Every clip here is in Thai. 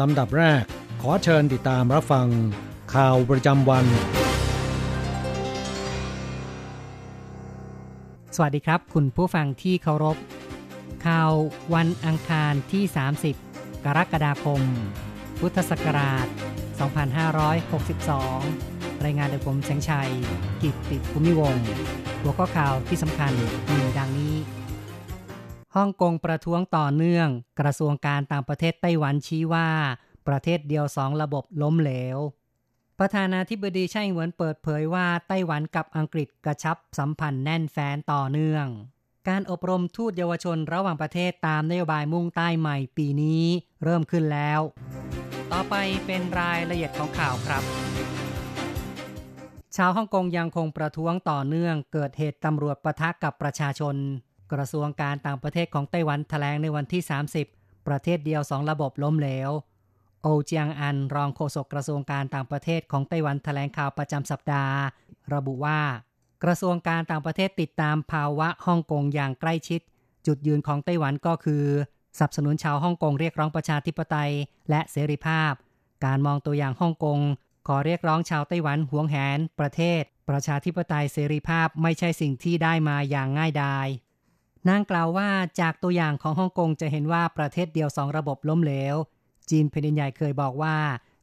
ลำดับแรก ขอเชิญติดตามรับฟัง ข่าวประจำวัน สวัสดีครับ คุณผู้ฟังที่เคารพ ข่าววันอังคารที่ 30 กรกฎาคม พุทธศักราช 2562 รายงานโดยผมแสงชัย กิตติภูมิวงศ์หัวข้อข่าวที่สำคัญมีดังนี้ ฮ่องกงประท้วงต่อเนื่อง กระทรวงการต่างประเทศไต้หวันชี้ว่า ประเทศเดียวสองระบบล้มเหลว ประธานาธิบดีไช่เหวินเปิดเผยว่าไต้หวันกับอังกฤษกระชับสัมพันธ์แน่นแฟนต่อเนื่อง การอบรมทูตเยาวชนระหว่างประเทศตามนโยบายมุ่งใต้ใหม่ปีนี้เริ่มขึ้นแล้ว ต่อไปเป็นรายละเอียดของข่าวครับชาวฮ่องกงยังคงประท้วงต่อเนื่องเกิดเหตุตำรวจประทะกับประชาชน กระทรวงการต่างประเทศของไต้หวันแถลงในวันที่ 30 ประเทศเดียวสองระบบล้มเหลว โอเจียงอันรองโฆษกกระทรวงการต่างประเทศของไต้หวันแถลงข่าวประจำสัปดาห์ ระบุว่า กระทรวงการต่างประเทศติดตามภาวะฮ่องกงอย่างใกล้ชิด จุดยืนของไต้หวันก็คือสนับสนุนชาวฮ่องกงเรียกร้องประชาธิปไตยและเสรีภาพ การมองตัวอย่างฮ่องกงขอเรียกร้องชาวไต้หวันหวงแหน ประเทศ ประชาธิปไตยเสรีภาพไม่ใช่สิ่งที่ได้มาอย่างง่ายดาย นางกล่าวว่าจากตัวอย่างของฮ่องกงจะเห็นว่าประเทศเดียวสองระบบล้มเหลว จีนแผ่นดินใหญ่เคยบอกว่า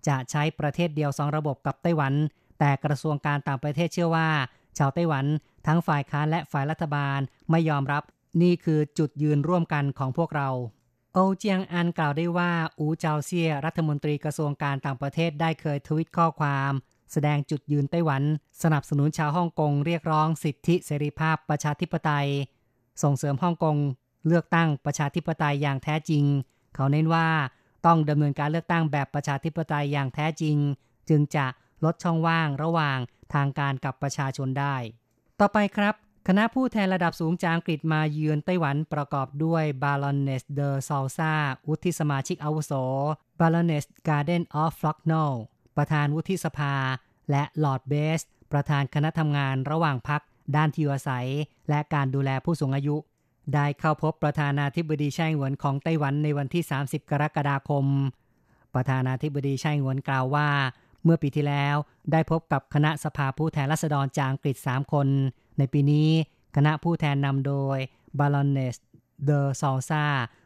จะใช้ประเทศเดียวสองระบบกับไต้หวัน แต่กระทรวงการต่างประเทศเชื่อว่า ชาวไต้หวันทั้งฝ่ายค้านและฝ่ายรัฐบาลไม่ยอมรับ นี่คือจุดยืนร่วมกันของพวกเรา โอเจียงอันกล่าวได้ว่าอูเจาเซียรัฐมนตรีกระทรวงการต่างประเทศได้เคยทวิตข้อความแสดงจุดยืนไต้หวัน สนับสนุนชาวฮ่องกงเรียกร้องสิทธิเสรีภาพประชาธิปไตย ส่งเสริมฮ่องกงเลือกตั้งประชาธิปไตยอย่างแท้จริง เขาเน้นว่าต้องดำเนินการเลือกตั้งแบบประชาธิปไตยอย่างแท้จริง จึงจะลดช่องว่างระหว่างทางการกับประชาชนได้ ต่อไปครับ คณะผู้แทนระดับสูงจากอังกฤษมาเยือนไต้หวันประกอบด้วย Baroness D'Souza วุฒิสมาชิกอาวุโสBaroness Garden of Frognal ประธานวุฒิสภา และลอร์ด Best ประธานคณะทำงานระหว่างพรรค ด้านที่อยู่อาศัย และการดูแลผู้สูงอายุ ได้เข้าพบประธานาธิบดีไช่หวนของไต้หวันในวันที่ 30 กรกฎาคม ประธานาธิบดีไช่หวนกล่าวว่า เมื่อปีที่แล้วได้พบกับคณะสภาผู้แทนราษฎรจากอังกฤษ 3 คน ในปีนี้คณะผู้แทนนำโดย Baronessเดอซอลซา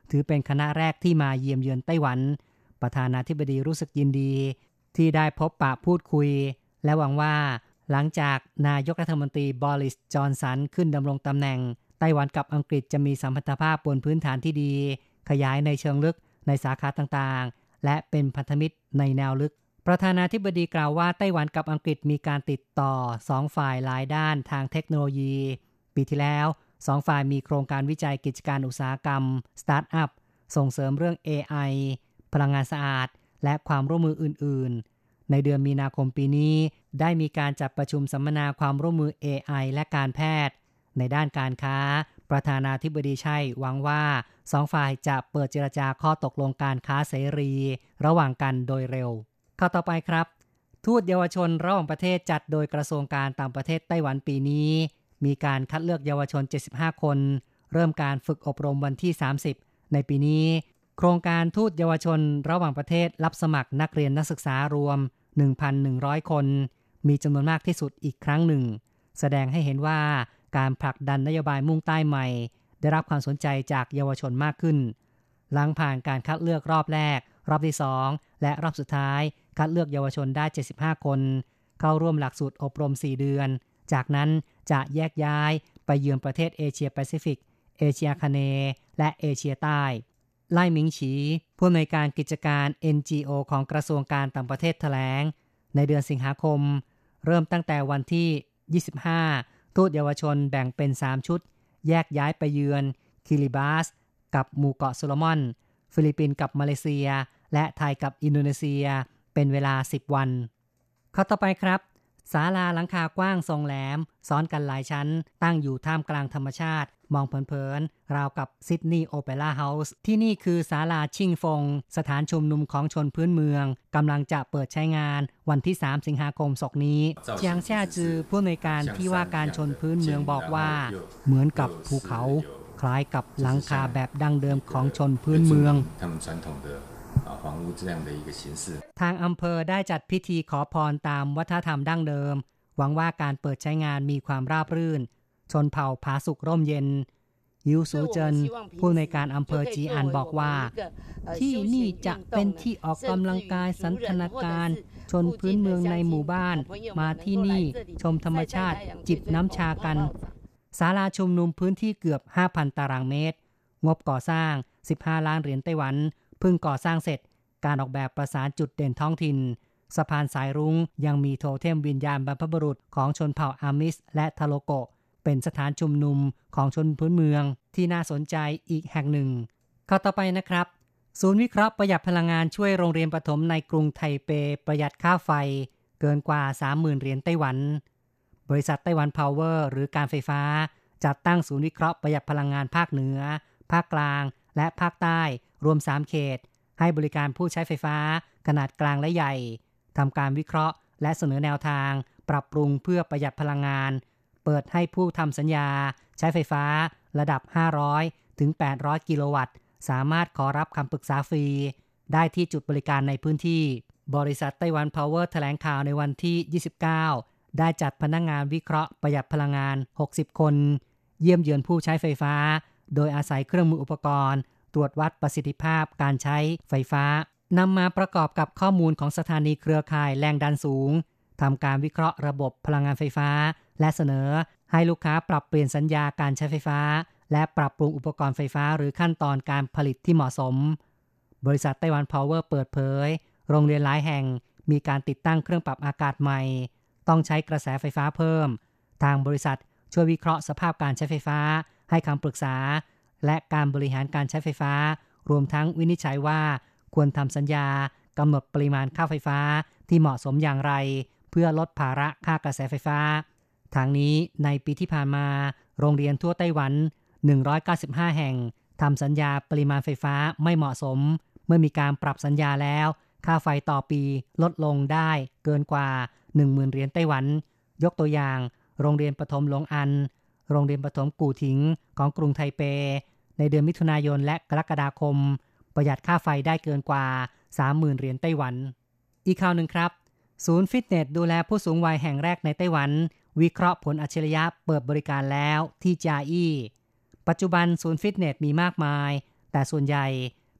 ถือเป็นคณะแรกที่มาเยี่ยมเยือนไต้หวัน ประธานาธิบดีรู้สึกยินดี ที่ได้พบปะพูดคุย และหวังว่า หลังจากนายกรัฐมนตรีบอริส จอนสันขึ้นดำรงตำแหน่ง ไต้หวันกับอังกฤษจะมีสัมพันธภาพบนพื้นฐานที่ดี ขยายในเชิงลึกในสาขาต่างๆ และเป็นพันธมิตรในแนวลึก ประธานาธิบดีกล่าวว่าไต้หวันกับอังกฤษมีการติดต่อสองฝ่ายหลายด้านทางเทคโนโลยี ปีที่แล้วสองฝ่ายมีโครงการวิจัยกิจการอุตสาหกรรมสตาร์ทอัพส่งเสริมเรื่อง AI พลังงานสะอาด และความร่วมมืออื่นๆ ในเดือนมีนาคมปีนี้ ได้มีการจัดประชุมสัมมนาความร่วมมือ AI และการแพทย์ ในด้านการค้า ประธานาธิบดีชัยหวังว่าสองฝ่ายจะเปิดเจรจาข้อตกลงการค้าเสรี ระหว่างกันโดยเร็วข้อต่อไปครับ ทูตเยาวชนระหว่างประเทศจัดโดยกระทรวงการต่างประเทศไต้หวันปีนี้ มีการคัดเลือกเยาวชน 75 คน เริ่มการฝึกอบรมวันที่ 30 ในปีนี้ โครงการทูตเยาวชนระหว่างประเทศรับสมัครนักเรียนนักศึกษารวม 1,100 คน มีจำนวนมากที่สุดอีกครั้งหนึ่ง แสดงให้เห็นว่าการผลักดันนโยบายมุ่งใต้ใหม่ ได้รับความสนใจจากเยาวชนมากขึ้น หลังผ่านการคัดเลือกรอบแรก รอบที่ 2 และรอบสุดท้าย คัดเลือกเยาวชนได้ 75 คน เข้าร่วมหลักสูตรอบรม 4 เดือน จากนั้นจะแยกย้ายไปเยือนประเทศเอเชียแปซิฟิก เอเชียคาเน และเอเชียใต้ ไล่หมิงฉีผู้อำนวยการกิจการ NGO ของกระทรวงการต่างประเทศแถลง ในเดือนสิงหาคม เริ่มตั้งแต่วันที่ 25 ทูตเยาวชนแบ่งเป็น 3 ชุด แยกย้ายไปเยือน คิริบาส กับหมู่เกาะโซโลมอน ฟิลิปปินส์กับมาเลเซีย และไทยกับอินโดนีเซีย เป็นเวลา 10 วัน ข้อต่อไปครับ ศาลาหลังคากว้างทรงแหลม ซ้อนกันหลายชั้น ตั้งอยู่ท่ามกลางธรรมชาติ มองเผินๆ ราวกับซิดนีย์โอเปร่าเฮาส์ที่นี่คือศาลาชิงฟง สถานชุมนุมของชนพื้นเมืองกำลังจะเปิดใช้งานวันที่ 3 สิงหาคมศกนี้เจียงแช่จือผู้อำนวยการที่ว่าการชนพื้นเมืองบอกว่า เหมือนกับภูเขา คล้ายกับหลังคาแบบดั้งเดิมของชนพื้นเมือง 房屋这样的一个形式ทางอำเภอได้จัดพิธีขอพรตามวัฒนธรรมดั้งเดิม หวังว่าการเปิดใช้งานมีความราบรื่น ชนเผ่าผาสุกร่มเย็นยูสูเจินผู้ในการอำเภอจีอันบอกว่า ที่นี่จะเป็นที่ออกกำลังกายสันทนาการ ชนพื้นเมืองในหมู่บ้าน มาที่นี่ชมธรรมชาติจิบน้ำชากันศาลาชุมนุมพื้นที่เกือบ 5,000 ตารางเมตร งบก่อสร้าง 15 ล้านเหรียญไต้หวัน เพิ่งก่อสร้างเสร็จ การออกแบบประสานจุดเด่นท้องถิ่น สะพานสายรุง้งยังมีโทเทมวิญญาณบรรพบุรุษของชนเผ่าอามิส และทาโลโกเป็นสถานชุมนุมของชนพื้นเมืองที่น่าสนใจอีกแห่งหนึ่งข้อต่อไปนะครับ ศูนย์วิเคราะห์ประหยัดพลังงานช่วยโรงเรียนประถมในกรุงไทเป ประหยัดค่าไฟ เกินกว่า 30,000 เหรียญไต้หวัน บริษัทไต้หวันพาวเวอร์หรือการไฟฟ้า จัดตั้งศูนย์วิเคราะห์ประหยัดพลังงานภาคเหนือ ภาคกลาง และภาคใต้ รวม 3 เขต ให้บริการผู้ใช้ไฟฟ้า ขนาดกลางและใหญ่ทำการวิเคราะห์ และเสนอแนวทาง ปรับปรุงเพื่อประหยัดพลังงาน เปิดให้ผู้ทำสัญญา ใช้ไฟฟ้า ระดับ 500 ถึง 800 กิโลวัตต์ สามารถขอรับคำปรึกษาฟรี ได้ที่จุดบริการในพื้นที่ บริษัทไต้หวันพาวเวอร์แถลงข่าวในวันที่ 29 ได้จัดพนักงงานวิเคราะห์ประหยัดพลังงาน 60 คน เยี่ยมเยือนผู้ใช้ไฟฟ้า โดยอาศัยเครื่องมืออุปกรณ์ ตรวจวัดประสิทธิภาพการใช้ไฟฟ้านำมาประกอบกับข้อมูลของสถานีเครือข่ายแรงดันสูงทำการวิเคราะห์ระบบพลังงานไฟฟ้า และเสนอให้ลูกค้าปรับเปลี่ยนสัญญาการใช้ไฟฟ้า และปรับปรุงอุปกรณ์ไฟฟ้าหรือขั้นตอนการผลิตที่เหมาะสม บริษัทไต้หวันพาวเวอร์เปิดเผย โรงเรียนหลายแห่งมีการติดตั้งเครื่องปรับอากาศใหม่ ต้องใช้กระแสไฟฟ้าเพิ่ม ทางบริษัทช่วยวิเคราะห์สภาพการใช้ไฟฟ้า ให้คำปรึกษา และการบริหารการใช้ไฟฟ้า รวมทั้งวินิจฉัยว่าควรทำสัญญากำหนดปริมาณค่าไฟฟ้าที่เหมาะสมอย่างไร เพื่อลดภาระค่ากระแสไฟฟ้า ทางนี้ในปีที่ผ่านมา โรงเรียนทั่วไต้หวัน 195 แห่งทำสัญญาปริมาณไฟฟ้าไม่เหมาะสม เมื่อมีการปรับสัญญาแล้ว ค่าไฟต่อปีลดลงได้เกินกว่า 10,000เหรียญไต้หวัน ยกตัวอย่าง โรงเรียนประถมหลงอัน โรงเรียนประถมกู่ถิงของกรุงไทเป ในเดือนมิถุนายนและกรกฎาคม ประหยัดค่าไฟได้เกินกว่า 30,000 เหรียญไต้หวัน อีกข่าวหนึ่งครับ ศูนย์ฟิตเนสดูแลผู้สูงวัยแห่งแรกในไต้หวัน วิเคราะห์ผลอัจฉริยะเปิดบริการแล้วที่จาอี้ปัจจุบันศูนย์ฟิตเนสมีมากมาย แต่ส่วนใหญ่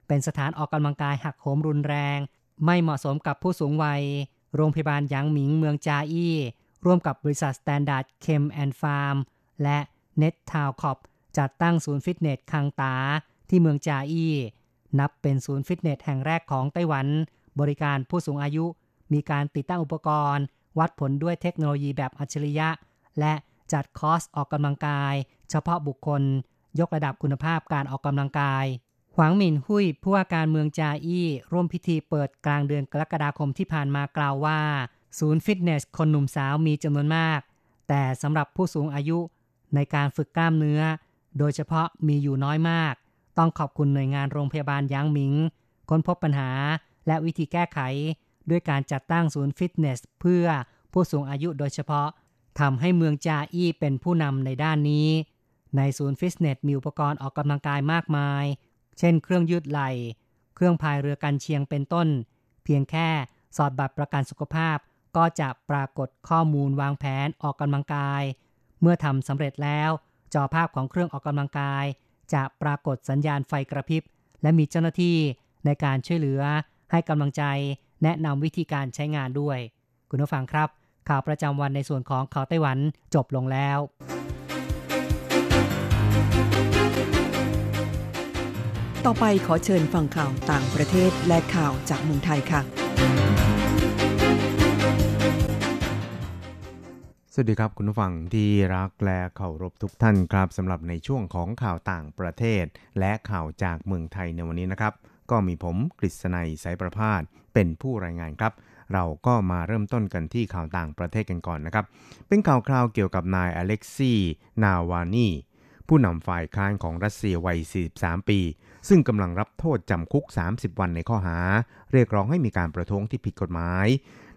เป็นสถานออกกำลังกายหักโหมรุนแรง ไม่เหมาะสมกับผู้สูงวัย โรงพยาบาลหยางหมิงเมืองจาอี้ร่วมกับบริษัท Standard Chem & Pharm และ NetTown Corp จัดตั้งศูนย์ฟิตเนสคังตาที่เมืองจาอี้ นับเป็นศูนย์ฟิตเนสแห่งแรกของไต้หวัน บริการผู้สูงอายุ มีการติดตั้งอุปกรณ์ วัดผลด้วยเทคโนโลยีแบบอัจฉริยะ และจัดคอร์สออกกำลังกาย เฉพาะบุคคล ยกระดับคุณภาพการออกกำลังกาย หวังหมินหุยผู้ว่าการเมืองจาอี้ ร่วมพิธีเปิดกลางเดือนกรกฎาคมที่ผ่านมากล่าวว่า ศูนย์ฟิตเนสคนหนุ่มสาวมีจำนวนมาก แต่สำหรับผู้สูงอายุ ในการฝึกกล้ามเนื้อ โดยเฉพาะมีอยู่น้อยมาก ต้องขอบคุณหน่วยงานโรงพยาบาลยางหมิง ค้นพบปัญหาและวิธีแก้ไข ด้วยการจัดตั้งศูนย์ฟิตเนส เพื่อผู้สูงอายุโดยเฉพาะทำให้เมืองจาอี้เป็นผู้นำในด้านนี้ ในศูนย์ฟิตเนสมีอุปกรณ์ออกกำลังกายมากมาย เช่น เครื่องยืดไหล่ เครื่องพายเรือกันเชียงเป็นต้น เพียงแค่สอดบัตรประกันสุขภาพ ก็จะปรากฏข้อมูลวางแผนออกกำลังกาย เมื่อทำสำเร็จแล้ว จอภาพของเครื่องออกกำลังกาย จะปรากฏสัญญาณไฟกระพริบ และมีเจ้าหน้าที่ในการช่วยเหลือ ให้กำลังใจ แนะนำวิธีการใช้งานด้วย คุณผู้ฟังครับ ข่าวประจำวันในส่วนของข่าวไต้หวันจบลงแล้ว ต่อไปขอเชิญฟังข่าวต่างประเทศและข่าวจากเมืองไทยค่ะ สวัสดีครับคุณผู้ฟังที่รักและเคารพทุกท่านครับสำหรับในช่วงของข่าวต่างประเทศ และข่าวจากเมืองไทยในวันนี้นะครับ ก็มีผมกฤษณัยสายประพาสเป็นผู้รายงานครับ เราก็มาเริ่มต้นกันที่ข่าวต่างประเทศกันก่อนนะครับ เป็นข่าวคราวเกี่ยวกับนายอเล็กซีนาวานีผู้นำฝ่ายค้านของรัสเซียวัย 43 ปี ซึ่งกำลังรับโทษจำคุก 30 วันในข้อหา เรียกร้องให้มีการประท้วงที่ผิดกฎหมาย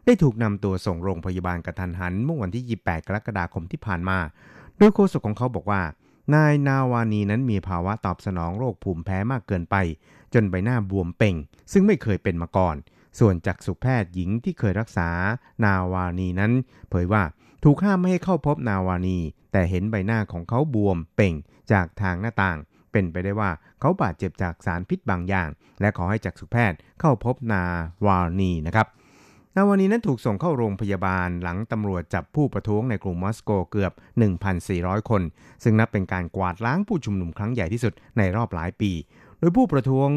ได้ถูกนำตัวส่งโรงพยาบาลกระทันหันเมื่อวันที่ 28 กรกฎาคมที่ผ่านมา โดยโฆษกของเขาบอกว่า นายนาวานีนั้นมีภาวะตอบสนองโรคภูมิแพ้มากเกินไป จนใบหน้าบวมเป่ง ซึ่งไม่เคยเป็นมาก่อน ส่วนจากสุแพทย์หญิงที่เคยรักษานาวานีนั้น เผยว่าถูกห้ามไม่ให้เข้าพบนาวานี แต่เห็นใบหน้าของเขาบวมเป่งจากทางหน้าต่าง เป็นไปได้ว่าเขาบาดเจ็บจากสารพิษบางอย่าง และขอให้จักษุแพทย์เข้าพบนาวานีนะครับ นาวานีนั้นถูกส่งเข้าโรงพยาบาลหลังตำรวจจับผู้ประท้วงในกรุงมอสโกเกือบ 1,400 คน ซึ่งนับเป็นการกวาดล้างผู้ชุมนุมครั้งใหญ่ที่สุดในรอบหลายปี โดยผู้ประท้วง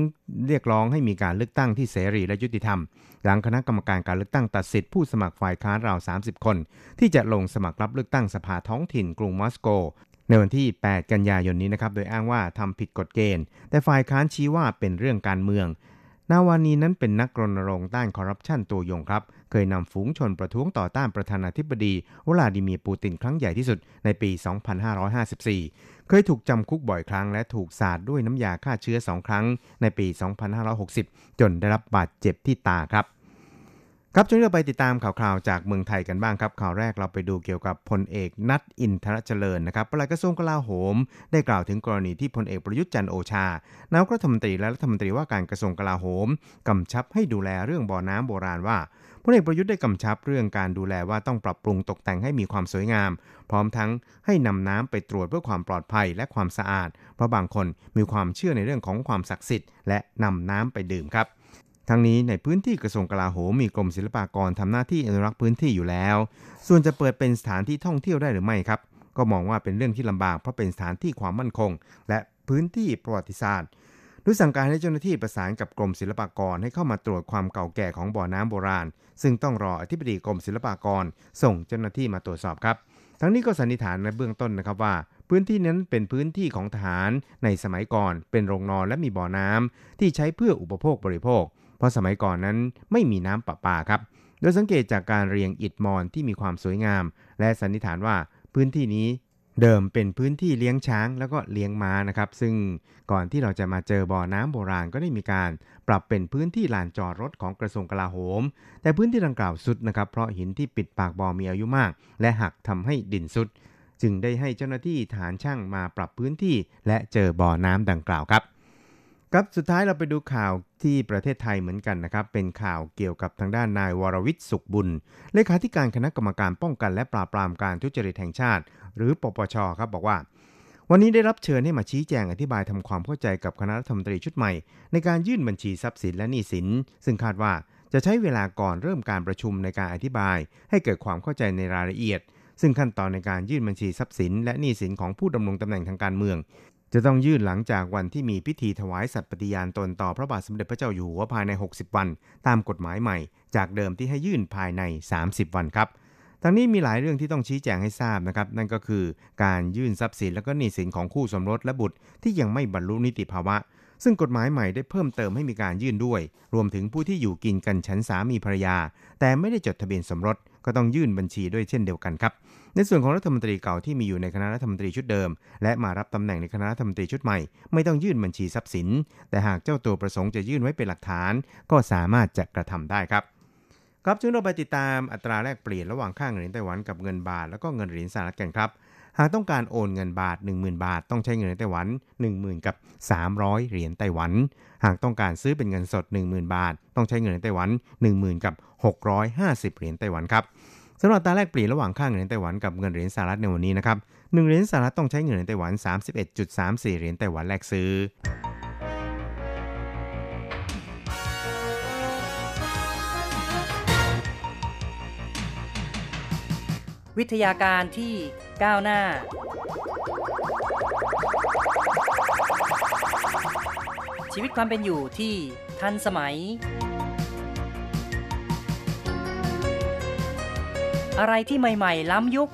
เรียกร้องให้มีการเลือกตั้งที่เสรีและยุติธรรม หลังคณะกรรมการการเลือกตั้งตัดสิทธิผู้สมัครฝ่ายค้านราว 30 คน ที่จะลงสมัครรับเลือกตั้งสภาท้องถิ่นกรุงมอสโกในวันที่ 8 กันยายนนี้นะครับ โดยอ้างว่าทำผิดกฎเกณฑ์ แต่ฝ่ายค้านชี้ว่าเป็นเรื่องการเมือง นาวานีนั้นเป็นนักรณรงค์ต้านคอร์รัปชันตัวยงครับ เคยนำฝูงชนประท้วงต่อต้านประธานาธิบดีวลาดิเมียร์ปูตินครั้งใหญ่ที่สุดในปี 2554 เคยถูกจำคุกบ่อยครั้งและถูกสาดด้วยน้ำยาฆ่าเชื้อสองครั้งในปี 2560 จนได้รับบาดเจ็บที่ตาครับ ครับช่วงนี้เราไปติดตามข่าวคราวจากเมืองไทยกันบ้างครับ ข่าวแรกเราไปดูเกี่ยวกับพลเอกนัทอินทรเจริญนะครับปลัดกระทรวงกลาโหม ได้กล่าวถึงกรณีที่พลเอกประยุทธ์จันโอชานายกรัฐมนตรีและรัฐมนตรีว่าการกระทรวงกลาโหมกำชับให้ดูแลเรื่องบ่อน้ำโบราณว่าพลเอกประยุทธ์ได้กำชับเรื่องการดูแลว่าต้องปรับปรุงตกแต่งให้มีความสวยงาม พร้อมทั้งให้นำน้ำไปตรวจเพื่อความปลอดภัยและความสะอาด เพราะบางคนมีความเชื่อในเรื่องของความศักดิ์สิทธิ์และนำน้ำไปดื่มครับ ทั้งนี้ในพื้นที่กระทรวงกลาโหมมีกรมศิลปากรทำหน้าที่อนุรักษ์พื้นที่อยู่แล้ว ส่วนจะเปิดเป็นสถานที่ท่องเที่ยวได้หรือไม่ครับ ก็มองว่าเป็นเรื่องที่ลำบากเพราะเป็นสถานที่ความมั่นคง และพื้นที่ประวัติศาสตร์โดยสั่งการให้เจ้าหน้าที่ประสานกับกรมศิลปากรให้เข้ามาตรวจความเก่าแก่ของบ่อน้ำโบราณ ซึ่งต้องรออธิบดีกรมศิลปากร ส่งเจ้าหน้าที่มาตรวจสอบครับ ทั้งนี้ก็สันนิษฐานในเบื้องต้นนะครับว่า พื้นที่นั้นเป็นพื้นที่ของทหารในสมัยก่อน เป็นโรงนอนและมีบ่อน้ำที่ใช้เพื่ออุปโภคบริโภค ราะสมัยก่อนนั้นไม่มีน้ำประปาครับ โดยสังเกตจากการเรียงอิฐมอนที่มีความสวยงาม และสันนิษฐานว่าพื้นที่นี้เดิมเป็นพื้นที่เลี้ยงช้างแล้วก็เลี้ยงม้านะครับ ซึ่งก่อนที่เราจะมาเจอบ่อน้ำโบราณก็ได้มีการปรับเป็นพื้นที่ลานจอดรถของกระทรวงกลาโหม แต่พื้นที่ดังกล่าวสุดนะครับ เพราะหินที่ปิดปากบ่อมีอายุมาก และหักทำให้ดินสุด จึงได้ให้เจ้าหน้าที่ฐานช่างมาปรับพื้นที่และเจอบ่อน้ำดังกล่าวครับ ครับสุดท้ายเราไปดูข่าวที่ประเทศไทยเหมือนกันนะครับ เป็นข่าวเกี่ยวกับทางด้านนายวรวิทย์สุขบุญ เลขาธิการคณะกรรมการป้องกันและปราบปรามการทุจริตแห่งชาติ หรือปปชครับบอกว่า วันนี้ได้รับเชิญให้มาชี้แจงอธิบายทำความเข้าใจกับคณะรัฐมนตรีชุดใหม่ ในการยื่นบัญชีทรัพย์สินและหนี้สิน ซึ่งคาดว่าจะใช้เวลาก่อนเริ่มการประชุมในการอธิบาย ให้เกิดความเข้าใจในรายละเอียด ซึ่งขั้นตอนในการยื่นบัญชีทรัพย์สินและหนี้สินของผู้ดำรงตำแหน่งทางการเมือง จะต้องยื่นหลังจากวันที่มีพิธีถวายสัตย์ปฏิญาณตนต่อพระบาทสมเด็จพระเจ้าอยู่หัวภายใน 60 วัน ตามกฎหมายใหม่ จากเดิมที่ให้ยื่นภายใน 30 วันครับทั้งนี้มีหลายเรื่องที่ต้องชี้แจงให้ทราบนะครับ นั่นก็คือการยื่นทรัพย์สินและก็หนี้สินของคู่สมรสและบุตรที่ยังไม่บรรลุนิติภาวะ ซึ่งกฎหมายใหม่ได้เพิ่มเติมให้มีการยื่นด้วย รวมถึงผู้ที่อยู่กินกันฉันสามีภรรยา แต่ไม่ได้จดทะเบียนสมรสก็ต้องยื่นบัญชีด้วยเช่นเดียวกันครับ ในส่วนของรัฐมนตรีเก่าที่มีอยู่ในคณะรัฐมนตรีชุดเดิม และมารับตำแหน่งในคณะรัฐมนตรีชุดใหม่ ไม่ต้องยื่นบัญชีทรัพย์สิน แต่หากเจ้าตัวประสงค์จะยื่นไว้เป็นหลักฐาน ก็สามารถจะกระทำได้ครับครับช่วงเราไปติดตามอัตราแลกเปลี่ยนระหว่างค่าเงินเหรียญไต้หวันกับเงินบาท แล้วก็เงินเหรียญสหรัฐกันครับ หากต้องการโอนเงินบาท 10,000 บาท ต้องใช้เงินไต้หวัน 10,000 กับ 300 เหรียญไต้หวัน หากต้องการซื้อเป็นเงินสด 10,000 บาท ต้องใช้เงินไต้หวัน 10,000 กับ 650 เหรียญไต้หวันครับ สำหรับตาแลกเปลี่ยนระหว่างค่าเงินในไต้หวันกับเงินเหรียญสหรัฐในวันนี้นะครับ1เหรียญสหรัฐต้องใช้เงินในไต้หวัน 31.34 เหรียญไต้หวันแลกซื้อวิทยาการที่ก้าวหน้า ชีวิตความเป็นอยู่ที่ทันสมัย อะไรที่ใหม่ ๆ ล้ำยุค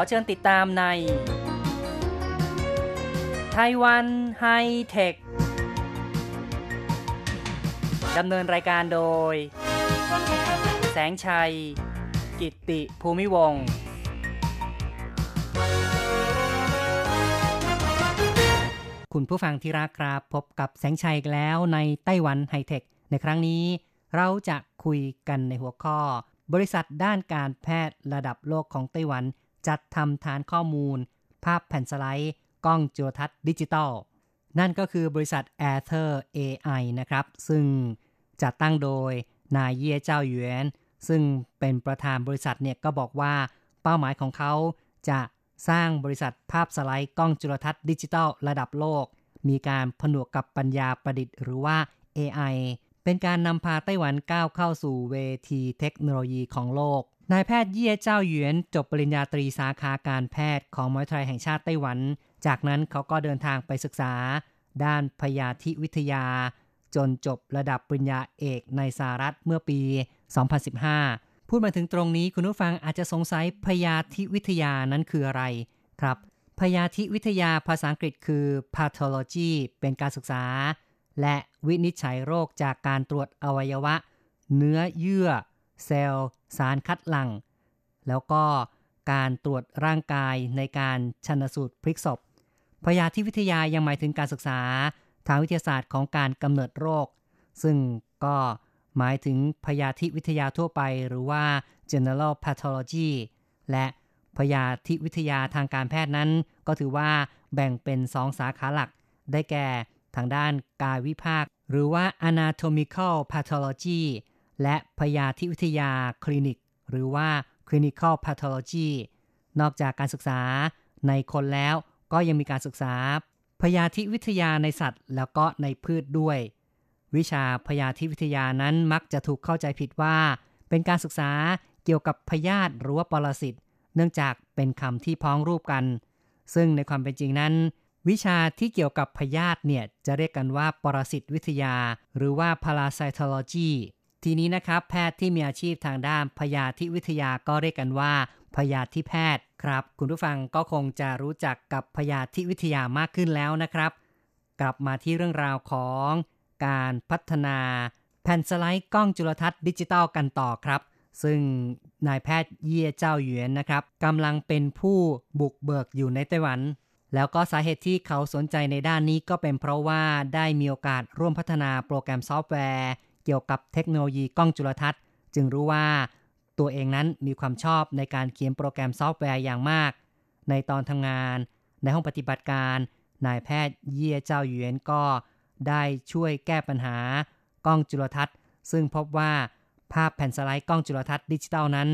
ขอเชิญติดตามในไต้หวันไฮเทคดำเนินรายการโดย แสงชัย กิตติภูมิวงศ์คุณผู้ฟังที่รักครับพบกับแสงชัยอีกแล้วในไต้หวันไฮเทค ในครั้งนี้ เราจะคุยกันในหัวข้อ บริษัทด้านการแพทย์ระดับโลกของไต้หวัน จัดทำฐานข้อมูล ภาพแผ่นสไลด์กล้องจุลทรรศน์ดิจิตอลนั่นก็คือบริษัท a e t h e r AI นะครับ ซึ่งจัดตั้งโดยนายเย่เจ้าหยวน ซึ่งเป็นประธานบริษัทเนี่ยก็บอกว่าเป้าหมายของเขาจะสร้างบริษัทภาพสไลด์กล้องจุลทรรศน์ดิจิตอลระดับโลก มีการผนวกกับปัญญาประดิษฐ์หรือว่า AI เป็นการนำพาไต้หวันก้าวเข้าสู่เวทีเทคโนโลยีของโลก นายแพทย์เย่เจ้าหยวนจบปริญญาตรีสาขาการแพทย์ของมหาวิทยาลัยแห่งชาติไต้หวัน จากนั้นเขาก็เดินทางไปศึกษา ด้านพยาธิวิทยา จนจบระดับปริญญาเอกในสหรัฐเมื่อปี 2015 พูดมาถึงตรงนี้คุณผู้ฟังอาจจะสงสัยพยาธิวิทยานั้นคืออะไรครับ พยาธิวิทยาภาษาอังกฤษคือ pathology เป็นการศึกษา และวินิจฉัยโรคจากการตรวจอวัยวะ เนื้อเยื่อ เซลล์ สารคัดหลั่ง แล้วก็การตรวจร่างกายในการชันสูตรพลิกศพพยาธิวิทยายังหมายถึงการศึกษา ทางวิทยาศาสตร์ของการกำเนิดโรค ซึ่งก็ หมายถึงพยาธิวิทยาทั่วไป หรือว่า general pathology และพยาธิวิทยาทางการแพทย์นั้น ก็ถือว่าแบ่งเป็นสองสาขาหลัก ได้แก่ทางด้านกายวิภาค หรือว่า anatomical pathology และพยาธิวิทยาคลินิก หรือว่า clinical pathology นอกจากการศึกษาในคนแล้วก็ยังมีการศึกษาพยาธิวิทยาในสัตว์ แล้วก็ในพืชด้วย วิชาพยาธิวิทยานั้นมักจะถูกเข้าใจผิดว่า เป็นการศึกษาเกี่ยวกับพยาธิหรือว่าปรสิตเนื่องจากเป็นคำที่พ้องรูปกัน ซึ่งในความเป็นจริงนั้น วิชาที่เกี่ยวกับพยาธิเนี่ยจะเรียกกันว่าปรสิตวิทยา หรือว่า parasitology ทีนี้นะครับ แพทย์ที่มีอาชีพทางด้านพยาธิวิทยาก็เรียกกันว่า พยาธิแพทย์ครับ คุณผู้ฟังก็คงจะรู้จักกับพยาธิวิทยามากขึ้นแล้วนะครับ กลับมาที่เรื่องราวของ การพัฒนาแผ่นสไลด์กล้องจุลทรรศน์ดิจิตอลกันต่อครับ ซึ่งนายแพทย์เยี่ยเจ้าหยวนนะครับกำลังเป็นผู้บุกเบิกอยู่ในไต้หวัน แล้วก็สาเหตุที่เขาสนใจในด้านนี้ก็เป็นเพราะว่าได้มีโอกาสร่วมพัฒนาโปรแกรมซอฟต์แวร์ เกี่ยวกับเทคโนโลยีกล้องจุลทรรศน์ จึงรู้ว่าตัวเองนั้นมีความชอบในการเขียนโปรแกรมซอฟต์แวร์อย่างมาก ในตอนทำงาน ในห้องปฏิบัติการ นายแพทย์เยี่ยเจ้าหยวนก็ ได้ช่วยแก้ปัญหากล้องจุลทรรศน์ ซึ่งพบว่าภาพแผ่นสไลด์กล้องจุลทรรศน์ดิจิตอลนั้น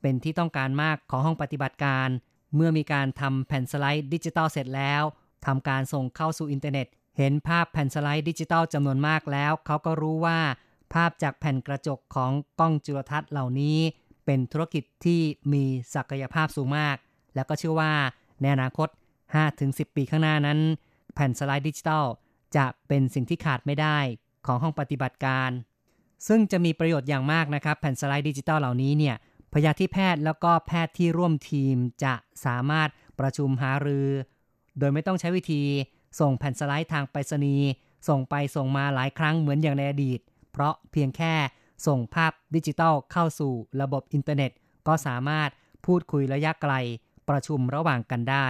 เป็นที่ต้องการมากของห้องปฏิบัติการ เมื่อมีการทำแผ่นสไลด์ดิจิตอลเสร็จแล้วทำการส่งเข้าสู่อินเทอร์เน็ต เห็นภาพแผ่นสไลด์ดิจิตอลจำนวนมากแล้ว เขาก็รู้ว่า ภาพจากแผ่นกระจกของกล้องจุลทรรศน์เหล่านี้ เป็นธุรกิจที่มีศักยภาพสูงมาก แล้วก็เชื่อว่าในอนาคต 5-10 ปีข้างหน้านั้น แผ่นสไลด์ดิจิตอล จะเป็นสิ่งที่ขาดไม่ได้ของห้องปฏิบัติการ ซึ่งจะมีประโยชน์อย่างมากนะครับ แผ่นสไลด์ดิจิตอลเหล่านี้เนี่ยพยาธิแพทย์แล้วก็แพทย์ที่ร่วมทีมจะสามารถประชุมหารือ โดยไม่ต้องใช้วิธี ส่งแผ่นสไลด์ทางไปรษณีย์ส่งไปส่งมาหลายครั้งเหมือนอย่างในอดีต เพราะเพียงแค่ส่งภาพดิจิตอลเข้าสู่ระบบอินเทอร์เน็ต ก็สามารถพูดคุยระยะไกลประชุมระหว่างกันได้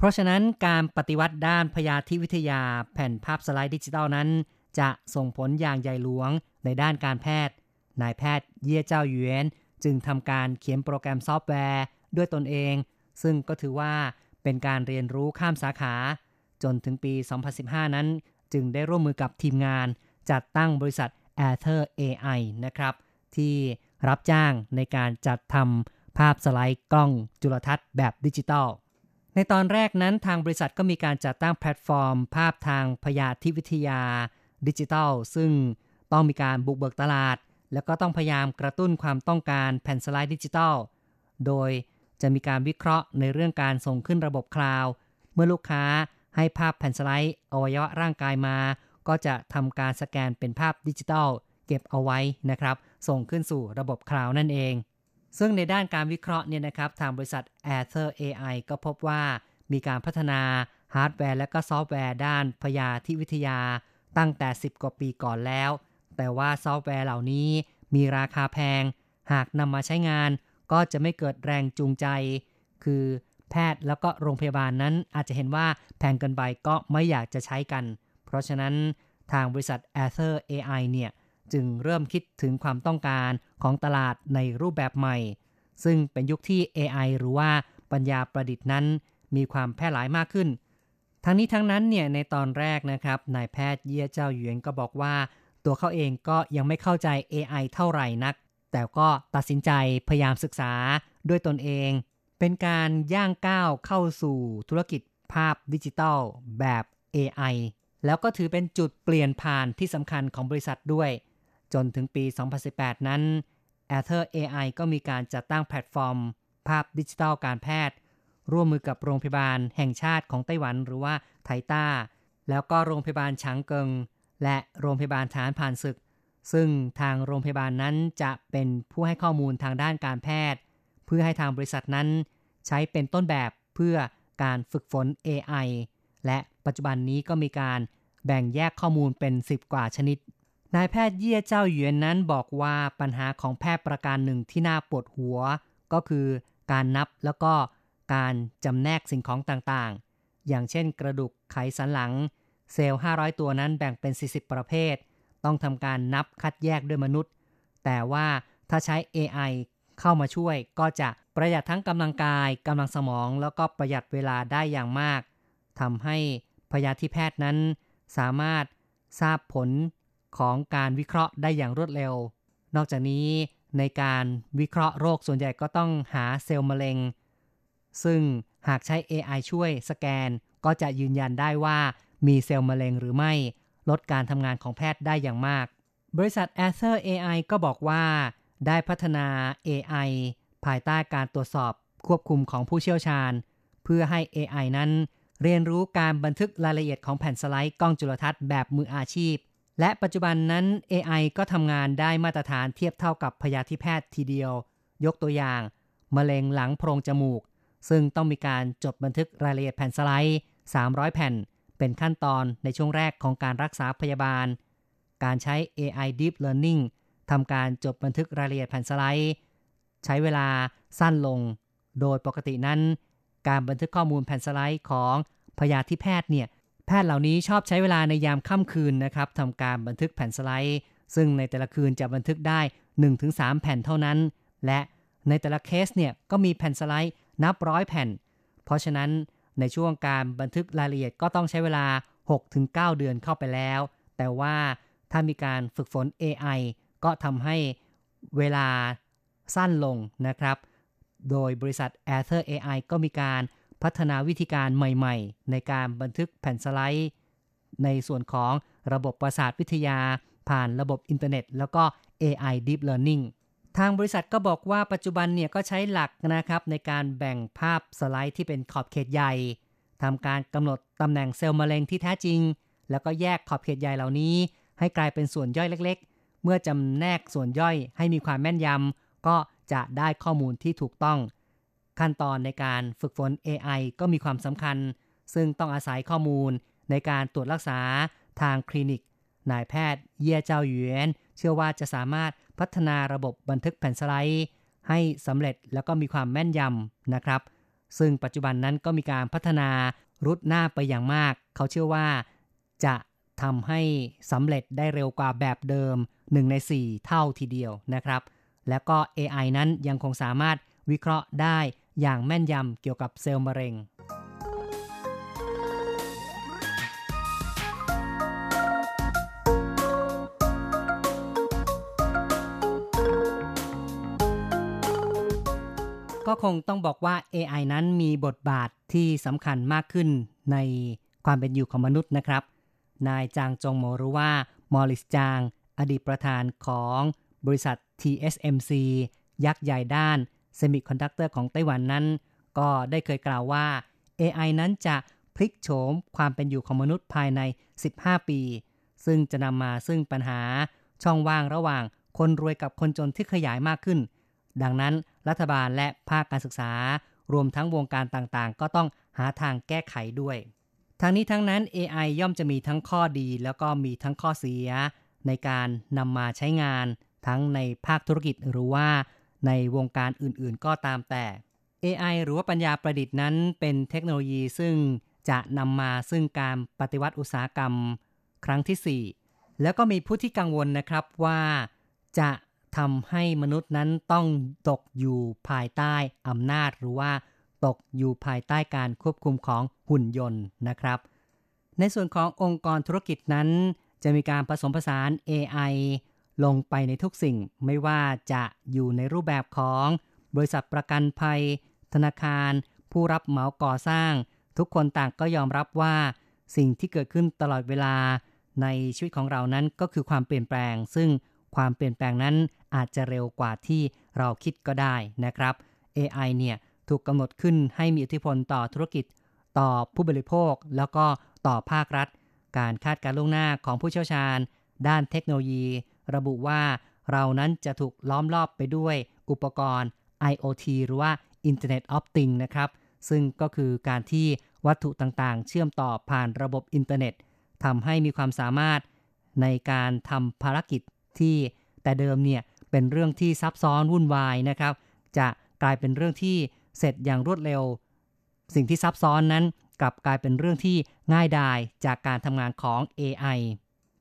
เพราะฉะนั้นการปฏิวัติด้านพยาธิวิทยาแผ่นภาพสไลด์ดิจิตอลนั้น จะส่งผลอย่างใหญ่หลวงในด้านการแพทย์ นายแพทย์เยี่ยเจ้าหยวนจึงทำการเขียนโปรแกรมซอฟต์แวร์ด้วยตนเอง ซึ่งก็ถือว่าเป็นการเรียนรู้ข้ามสาขา จนถึงปี 2015 นั้น จึงได้ร่วมมือกับทีมงาน จัดตั้งบริษัท a e t h e r AI นะครับ ที่รับจ้างในการจัดทำภาพสไลด์กล้องจุลทรรศน์แบบดิจิตอล ในตอนแรกนั้นทางบริษัทก็มีการจัดตั้งแพลตฟอร์ม ภาพทางพยาธิวิทยา ดิจิตอลซึ่งต้องมีการบุกเบิกตลาด แล้วก็ต้องพยายามกระตุ้นความต้องการแผ่นสไลด์ดิจิตอลโดยจะมีการวิเคราะห์ในเรื่องการส่งขึ้นระบบคลาวด์เมื่อลูกค้าให้ภาพแผ่นสไลด์อวัยวะร่างกายมา ก็จะทำการสแกนเป็นภาพดิจิตอลเก็บเอาไว้นะครับ ส่งขึ้นสู่ระบบคลาวด์นั่นเอง ซึ่งในด้านการวิเคราะห์เนี่ยนะครับทางบริษัท a e t h e r AI ก็พบว่ามีการพัฒนาฮาร์ดแวร์และก็ซอฟต์แวร์ด้านพยาธิวิทยาตั้งแต่ 10 กว่าปีก่อนแล้ว แต่ว่าซอฟต์แวร์เหล่านี้มีราคาแพง หากนำมาใช้งานก็จะไม่เกิดแรงจูงใจ คือแพทย์แล้วก็โรงพยาบาลนั้นอาจจะเห็นว่าแพงเกินไปก็ไม่อยากจะใช้กัน เพราะฉะนั้นทางบริษัท a t h e r AI เนี่ย จึงเริ่มคิดถึงความต้องการของตลาดในรูปแบบใหม่ ซึ่งเป็นยุคที่ AI หรือว่าปัญญาประดิษฐ์นั้น มีความแพร่หลายมากขึ้น ทั้งนี้ทั้งนั้นเนี่ยในตอนแรกนะครับนายแพทย์เยี่ยเจ้าหยวนก็บอกว่า ตัวเขาเองก็ยังไม่เข้าใจ AI เท่าไหร่นัก แต่ก็ตัดสินใจพยายามศึกษาด้วยตนเอง เป็นการย่างก้าวเข้าสู่ธุรกิจภาพดิจิทัลแบบ AI แล้วก็ถือเป็นจุดเปลี่ยนผ่านที่สำคัญของบริษัทด้วย จนถึงปี 2018 นั้น a e t h e r AI ก็มีการจัดตั้งแพลตฟอร์ม ภาพดิจิทัลการแพทย์ ร่วมมือกับโรงพยาบาลแห่งชาติของไต้หวันหรือว่าไถต้า แล้วก็โรงพยาบาลฉางเกิง และโรงพยาบาลฐานผ่านศึก ซึ่งทางโรงพยาบาลนั้นจะเป็นผู้ให้ข้อมูลทางด้านการแพทย์ เพื่อให้ทางบริษัทนั้น ใช้เป็นต้นแบบเพื่อการฝึกฝน AI และปัจจุบันนี้ก็มีการแบ่งแยกข้อมูลเป็น 10 กว่าชนิด นายแพทย์เยี่ยเจ้าหยวนนั้นบอกว่าปัญหาของแพทย์ประการหนึ่งที่น่าปวดหัว ก็คือการนับแล้วก็การจำแนกสิ่งของต่างๆ อย่างเช่นกระดูกไขสันหลัง เซลล์ 500 ตัวนั้นแบ่งเป็น 40 ประเภท ต้องทำการนับคัดแยกด้วยมนุษย์ แต่ว่าถ้าใช้ AI เข้ามาช่วยก็จะประหยัดทั้งกำลังกายกำลังสมอง แล้วก็ประหยัดเวลาได้อย่างมากทำให้พยาธิแพทย์นั้น สามารถทราบผล ของการวิเคราะห์ได้อย่างรวดเร็ว นอกจากนี้ในการวิเคราะห์โรคส่วนใหญ่ก็ต้องหาเซลล์มะเร็ง ซึ่งหากใช้ AI ช่วยสแกนก็จะยืนยันได้ว่ามีเซลล์มะเร็งหรือไม่ ลดการทำงานของแพทย์ได้อย่างมาก บริษัท a t h e r AI ก็บอกว่า ได้พัฒนา AI ภายใต้การตรวจสอบควบคุมของผู้เชี่ยวชาญ เพื่อให้ AI นั้น เรียนรู้การบันทึกรายละเอียดของแผ่นสไลด์กล้องจุลทรรศน์แบบมืออาชีพ และปัจจุบันนั้น AI ก็ทำงานได้มาตรฐานเทียบเท่ากับพยาธิแพทย์ทีเดียว ยกตัวอย่าง มะเร็งหลังโพรงจมูก ซึ่งต้องมีการจดบันทึกรายละเอียดแผ่นสไลด์ 300 แผ่น เป็นขั้นตอนในช่วงแรกของการรักษาพยาบาล การใช้ AI Deep Learning ทำการจดบันทึกรายละเอียดแผ่นสไลด์ ใช้เวลาสั้นลง โดยปกตินั้น การบันทึกข้อมูลแผ่นสไลด์ของพยาธิแพทย์เนี่ย แพทย์เหล่านี้ชอบใช้เวลาในยามค่ำคืนนะครับทำการบันทึกแผ่นสไลด์ ซึ่งในแต่ละคืนจะบันทึกได้ 1-3 แผ่นเท่านั้น และในแต่ละเคสเนี่ยก็มีแผ่นสไลด์นับร้อยแผ่น เพราะฉะนั้นในช่วงการบันทึกรายละเอียดก็ต้องใช้เวลา 6-9 เดือนเข้าไปแล้ว แต่ว่าถ้ามีการฝึกฝน AI ก็ทำให้เวลาสั้นลงนะครับ โดยบริษัท a t h e r AI ก็มีการ พัฒนาวิธีการใหม่ๆ ในการบันทึกแผ่นสไลด์ ในส่วนของระบบประสาทวิทยา ผ่านระบบอินเทอร์เน็ต แล้วก็ AI Deep Learning ทางบริษัทก็บอกว่าปัจจุบันเนี่ยก็ใช้หลักนะครับในการแบ่งภาพสไลด์ที่เป็นขอบเขตใหญ่ทำการกำหนดตำแหน่งเซลล์มะเร็งที่แท้จริง แล้วก็แยกขอบเขตใหญ่เหล่านี้ ให้กลายเป็นส่วนย่อยเล็ก ๆ เมื่อจำแนกส่วนย่อยให้มีความแม่นยำก็จะได้ข้อมูลที่ถูกต้อง ขั้นตอนในการฝึกฝน AI ก็มีความสำคัญ ซึ่งต้องอาศัยข้อมูลในการตรวจรักษาทางคลินิก นายแพทย์เย่เจ้าหยวนเชื่อว่าจะสามารถพัฒนาระบบบันทึกแผ่นสไลด์ ให้สำเร็จแล้วก็มีความแม่นยำนะครับ ซึ่งปัจจุบันนั้นก็มีการพัฒนารุดหน้าไปอย่างมาก เขาเชื่อว่าจะทำให้สำเร็จได้เร็วกว่าแบบเดิม 1 ใน 4 เท่าทีเดียวนะครับ แล้วก็ AI นั้นยังคงสามารถวิเคราะห์ได้ อย่างแม่นยำเกี่ยวกับเซลล์มะเร็ง ก็คงต้องบอกว่า AI นั้นมีบทบาทที่สำคัญมากขึ้นในความเป็นอยู่ของมนุษย์นะครับ นายจางจงโมรู้ว่า มอริสจาง อดีตประธานของบริษัท TSMC ยักษ์ใหญ่ด้าน เซมิคอนดักเตอร์ของไต้หวันนั้น ก็ได้เคยกล่าวว่า AI นั้นจะพลิกโฉมความเป็นอยู่ของมนุษย์ภายใน 15 ปี ซึ่งจะนำมาซึ่งปัญหาช่องว่างระหว่างคนรวยกับคนจนที่ขยายมากขึ้น ดังนั้นรัฐบาลและภาคการศึกษา รวมทั้งวงการต่างๆ ก็ต้องหาทางแก้ไขด้วย ทั้งนี้ทั้งนั้น AI ย่อมจะมีทั้งข้อดีแล้วก็มีทั้งข้อเสีย ในการนำมาใช้งาน ทั้งในภาคธุรกิจหรือว่า ในวงการอื่นๆก็ตามแต่ AI หรือว่าปัญญาประดิษฐ์นั้นเป็นเทคโนโลยีซึ่งจะนำมาซึ่งการปฏิวัติอุตสาหกรรมครั้งที่ 4 แล้วก็มีผู้ที่กังวลนะครับว่าจะทำให้มนุษย์นั้นต้องตกอยู่ภายใต้อำนาจหรือว่าตกอยู่ภายใต้การควบคุมของหุ่นยนต์นะครับ ในส่วนขององค์กรธุรกิจนั้น จะมีการผสมผสาน AI ลงไปในทุกสิ่งไม่ว่าจะอยู่ในรูปแบบของบริษัทประกันภัย ธนาคาร ผู้รับเหมาก่อสร้าง ทุกคนต่างก็ยอมรับว่า สิ่งที่เกิดขึ้นตลอดเวลา ในชีวิตของเรานั้นก็คือความเปลี่ยนแปลง ซึ่งความเปลี่ยนแปลงนั้นอาจจะเร็วกว่าที่เราคิดก็ได้นะครับ AI เนี่ยถูกกำหนดขึ้นให้มีอิทธิพลต่อธุรกิจ ต่อผู้บริโภค แล้วก็ต่อภาครัฐ การคาดการล่วงหน้าของผู้เชี่ยวชาญ ด้านเทคโนโลยี ระบุว่าเรานั้นจะถูกล้อมรอบไปด้วยอุปกรณ์ IoT หรือว่า Internet of Things นะครับ ซึ่งก็คือการที่วัตถุต่างๆ เชื่อมต่อผ่านระบบอินเทอร์เน็ตทำให้มีความสามารถในการทำภารกิจที่แต่เดิมเนี่ยเป็นเรื่องที่ซับซ้อนวุ่นวายนะครับ จะกลายเป็นเรื่องที่เสร็จอย่างรวดเร็ว สิ่งที่ซับซ้อนนั้นกลับกลายเป็นเรื่องที่ง่ายดายจากการทำงานของ AI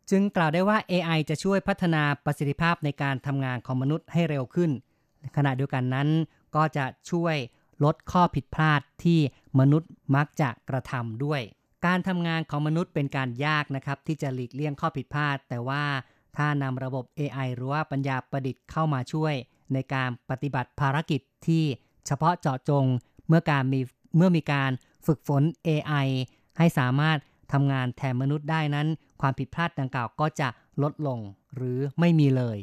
จึงกล่าวได้ว่า AI จะช่วยพัฒนาประสิทธิภาพในการทำงานของมนุษย์ให้เร็วขึ้น ขณะเดียวกันนั้น ก็จะช่วยลดข้อผิดพลาดที่มนุษย์มักจะกระทำด้วย การทำงานของมนุษย์เป็นการยากนะครับ ที่จะหลีกเลี่ยงข้อผิดพลาด แต่ว่าถ้านำระบบ AI หรือว่าปัญญาประดิษฐ์เข้ามาช่วย ในการปฏิบัติภารกิจที่เฉพาะเจาะจงเมื่อการมีเมื่อมีการฝึกฝน AI ให้สามารถทำงานแทนมนุษย์ได้นั้น ความผิดพลาดดังกล่าวก็จะลดลงหรือไม่มีเลย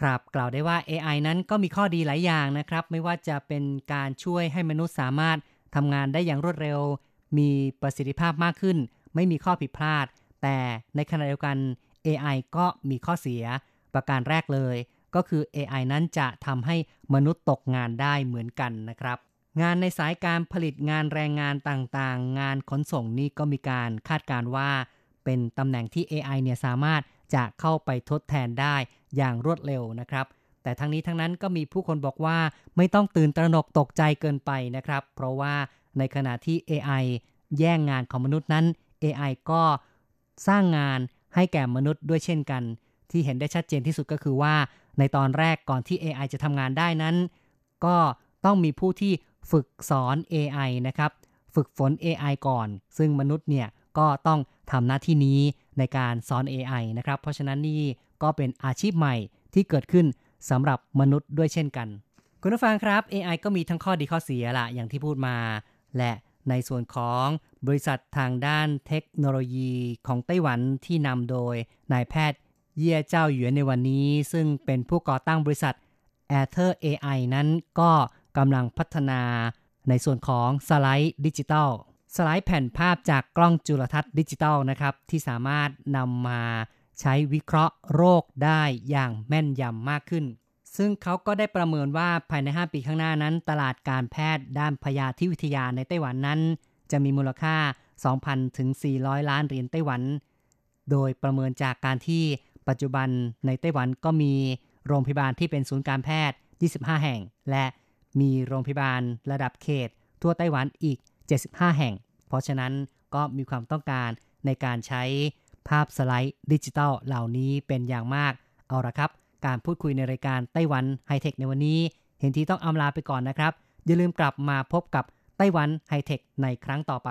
ครับกล่าวได้ว่า AI นั้นก็มีข้อดีหลายอย่างนะครับ ไม่ว่าจะเป็นการช่วยให้มนุษย์สามารถทำงานได้อย่างรวดเร็ว มีประสิทธิภาพมากขึ้น ไม่มีข้อผิดพลาด แต่ในขณะเดียวกัน AI ก็มีข้อเสีย ประการแรกเลย ก็คือ AI นั้นจะทำให้มนุษย์ตกงานได้เหมือนกันนะครับ งานในสายการผลิตงานแรงงานต่างๆ งานขนส่งนี่ก็มีการคาดการว่า เป็นตำแหน่งที่ AI เนี่ยสามารถจะเข้าไปทดแทนได้อย่างรวดเร็วนะครับ แต่ทั้งนี้ทั้งนั้นก็มีผู้คนบอกว่าไม่ต้องตื่นตระหนกตกใจเกินไปนะครับ เพราะว่าในขณะที่ AI แย่งงานของมนุษย์นั้น AI ก็สร้างงานให้แก่มนุษย์ด้วยเช่นกัน ที่เห็นได้ชัดเจนที่สุดก็คือว่า ในตอนแรกก่อนที่ AI จะทำงานได้นั้น ก็ต้องมีผู้ที่ฝึกสอน AI นะครับ ฝึกฝน AI ก่อน ซึ่งมนุษย์เนี่ย ก็ต้องทำหน้าที่นี้ในการสอน AI นะครับ เพราะฉะนั้นนี่ก็เป็นอาชีพใหม่ที่เกิดขึ้นสำหรับมนุษย์ด้วยเช่นกัน คุณผู้ฟังครับ AI ก็มีทั้งข้อดีข้อเสียละอย่างที่พูดมา และในส่วนของบริษัททางด้านเทคโนโลยีของไต้หวันที่นำโดยนายแพทย์เย่เจ้าหยวนในวันนี้ ซึ่งเป็นผู้ก่อตั้งบริษัท a t h e r AI นั้นก็กำลังพัฒนาในส่วนของสไลด์ดิจิตอล สไลด์แผ่นภาพจากกล้องจุลทรรศน์ดิจิตอลนะครับ ที่สามารถนำมาใช้วิเคราะห์โรคได้อย่างแม่นยำมากขึ้น ซึ่งเขาก็ได้ประเมินว่าภายใน 5 ปีข้างหน้านั้น ตลาดการแพทย์ด้านพยาธิวิทยาในไต้หวันนั้น จะมีมูลค่า 2,000 ถึง 400 ล้านเหรียญไต้หวัน โดยประเมินจากการที่ปัจจุบันในไต้หวันก็มีโรงพยาบาลที่เป็นศูนย์การแพทย์ 25 แห่ง และมีโรงพยาบาลระดับเขต ทั่วไต้หวันอีก 75 แห่ง เพราะฉะนั้นก็มีความต้องการในการใช้ภาพสไลด์ดิจิตอลเหล่านี้เป็นอย่างมาก เอาละครับ การพูดคุยในรายการไต้หวันไฮเทคในวันนี้ เห็นทีต้องอำลาไปก่อนนะครับ อย่าลืมกลับมาพบกับไต้หวันไฮเทคในครั้งต่อไป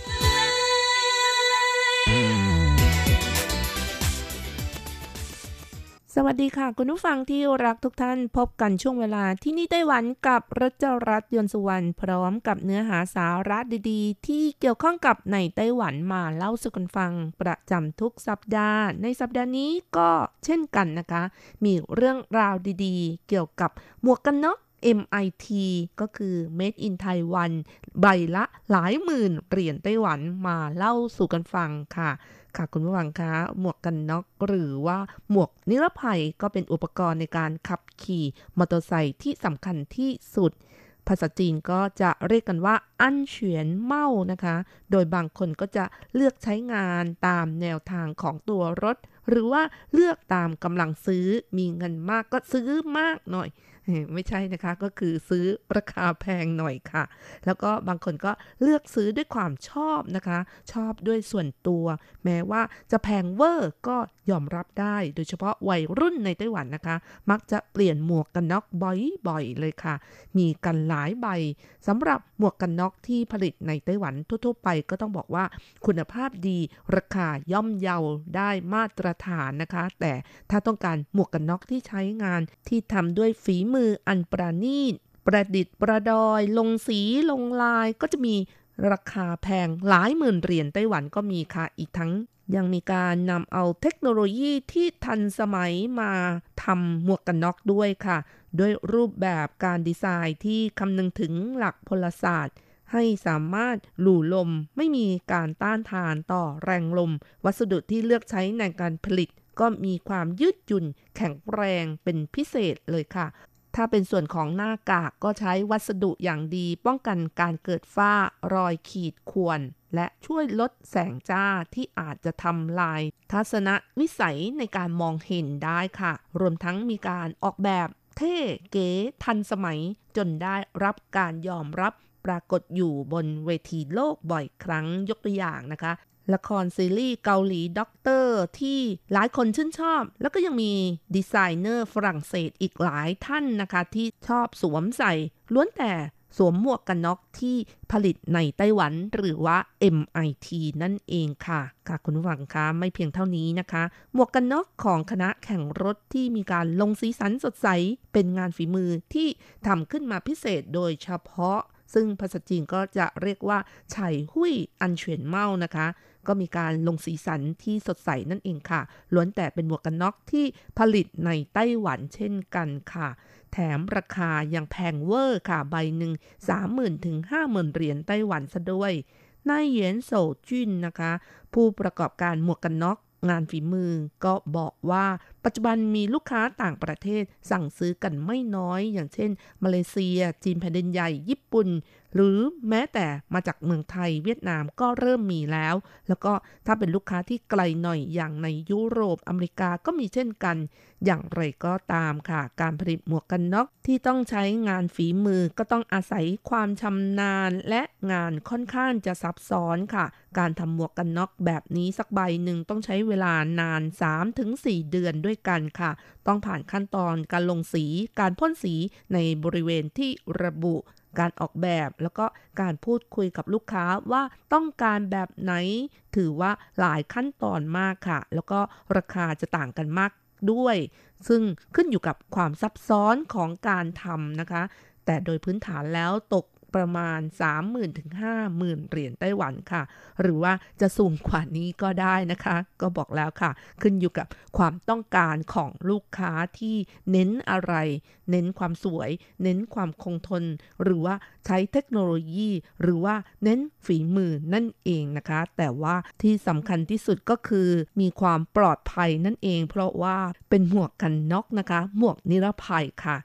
สวัสดีค่ะ คุณผู้ฟังที่รักทุกท่านพบกันช่วงเวลาที่นี่ไต้หวันกับรัชรัตน์ยนสุวรรณพร้อมกับเนื้อหาสาระดีๆ ที่เกี่ยวข้องกับในไต้หวันมาเล่าสู่กันฟังประจำทุกสัปดาห์ ในสัปดาห์นี้ก็เช่นกันนะคะ มีเรื่องราวดีๆ เกี่ยวกับหมวกกันน็อก MIT ก็คือ Made in Taiwan ใบละหลายหมื่นเหรียญไต้หวันมาเล่าสู่กันฟังค่ะ ค่ะคุณผู้ฟังคะหมวกกันน็อกหรือว่าหมวกนิรภัยก็เป็นอุปกรณ์ในการขับขี่มอเตอร์ไซค์ที่สำคัญที่สุด ภาษาจีนก็จะเรียกกันว่า อั้นเฉียนเมานะคะ โดยบางคนก็จะเลือกใช้งานตามแนวทางของตัวรถ หรือว่าเลือกตามกำลังซื้อมีเงินมากก็ซื้อมากหน่อย ไม่ใช่นะคะก็คือซื้อราคาแพงหน่อยค่ะ แล้วก็บางคนก็เลือกซื้อด้วยความชอบนะคะ ชอบด้วยส่วนตัว แม้ว่าจะแพงเวอร์ก็ยอมรับได้ โดยเฉพาะวัยรุ่นในไต้หวันนะคะ มักจะเปลี่ยนหมวกกันน็อกบ่อยๆเลยค่ะ มีกันหลายใบสำหรับหมวกกันน็อกที่ผลิตในไต้หวันทั่วๆไปก็ต้องบอกว่าคุณภาพดีราคาย่อมเยาได้มาตรฐานนะคะ แต่ถ้าต้องการหมวกกันน็อกที่ใช้งานที่ทำด้วยฝีมืออันประณีตประดิษฐ์ประดอย ลงสีลงลายก็จะมีราคาแพงหลายหมื่นเหรียญไต้หวันก็มีค่ะ อีกทั้ง ยังมีการนำเอาเทคโนโลยีที่ทันสมัยมาทำหมวกกันน็อกด้วยค่ะ ด้วยรูปแบบการดีไซน์ที่คำนึงถึงหลักพลศาสตร์ ให้สามารถหลู่ลมไม่มีการต้านทานต่อแรงลม วัสดุที่เลือกใช้ในการผลิตก็มีความยืดหยุ่นแข็งแรงเป็นพิเศษเลยค่ะ ถ้าเป็นส่วนของหน้ากากก็ใช้วัสดุอย่างดีป้องกันการเกิดฝ้ารอยขีดข่วน และช่วยลดแสงจ้าที่อาจจะทำลาย ทัศนวิสัยในการมองเห็นได้ค่ะ รวมทั้งมีการออกแบบเท่เก๋ทันสมัย จนได้รับการยอมรับปรากฏอยู่บนเวทีโลกบ่อยครั้งยกตัวอย่างนะคะ ละครซีรีส์เกาหลีด็อกเตอร์ที่หลายคนชื่นชอบ แล้วก็ยังมีดีไซเนอร์ฝรั่งเศสอีกหลายท่านนะคะ ที่ชอบสวมใส่ ล้วนแต่สวมหมวกกันน็อกที่ผลิตในไต้หวันหรือว่า MIT นั่นเองค่ะ ค่ะคุณผู้ฟังคะไม่เพียงเท่านี้นะคะ หมวกกันน็อกของคณะแข่งรถที่มีการลงสีสันสดใส เป็นงานฝีมือที่ทำขึ้นมาพิเศษโดยเฉพาะ ซึ่งภาษาจีนก็จะเรียกว่าไฉหุยอันเฉียนเมานะคะ ก็มีการลงสีสันที่สดใสนั่นเองค่ะ ล้วนแต่เป็นหมวกกันน็อกที่ผลิตในไต้หวันเช่นกันค่ะ แถมราคายังแพงเวอร์ค่ะ ใบหนึ่ง30,000ถึง50,000เหรียญไต้หวันซะด้วย นายเหยียนโซจุนนะคะ ผู้ประกอบการหมวกกันน็อกงานฝีมือก็บอกว่าปัจจุบันมีลูกค้าต่างประเทศสั่งซื้อกันไม่น้อย อย่างเช่น มาเลเซีย จีนแผ่นดินใหญ่ ญี่ปุ่น หรือแม้แต่มาจากเมืองไทยเวียดนามก็เริ่มมีแล้ว แล้วก็ถ้าเป็นลูกค้าที่ไกลหน่อยอย่างในยุโรปอเมริกาก็มีเช่นกัน อย่างไรก็ตามค่ะ การผลิตหมวกกันน็อกที่ต้องใช้งานฝีมือก็ต้องอาศัยความชำนาญและงานค่อนข้างจะซับซ้อนค่ะ การทำหมวกกันน็อกแบบนี้สักใบหนึ่งต้องใช้เวลานาน 3-4 เดือนด้วยกันค่ะ ต้องผ่านขั้นตอนการลงสี การพ่นสีในบริเวณที่ระบุ การออกแบบ แล้วก็การพูดคุยกับลูกค้าว่าต้องการแบบไหน ถือว่าหลายขั้นตอนมากค่ะ แล้วก็ราคาจะต่างกันมากด้วย ซึ่งขึ้นอยู่กับความซับซ้อนของการทำนะคะ แต่โดยพื้นฐานแล้วตก ประมาณ 30,000ถึง50,000 เหรียญไต้หวันค่ะ หรือว่าจะสูงกว่านี้ก็ได้นะคะ ก็บอกแล้วค่ะ ขึ้นอยู่กับความต้องการของลูกค้าที่เน้นอะไร เน้นความสวย เน้นความคงทน หรือว่าใช้เทคโนโลยี หรือว่าเน้นฝีมือนั่นเองนะคะ แต่ว่าที่สำคัญที่สุดก็คือมีความปลอดภัยนั่นเอง เพราะว่าเป็นหมวกกันน็อกนะคะ หมวกนิรภัยค่ะ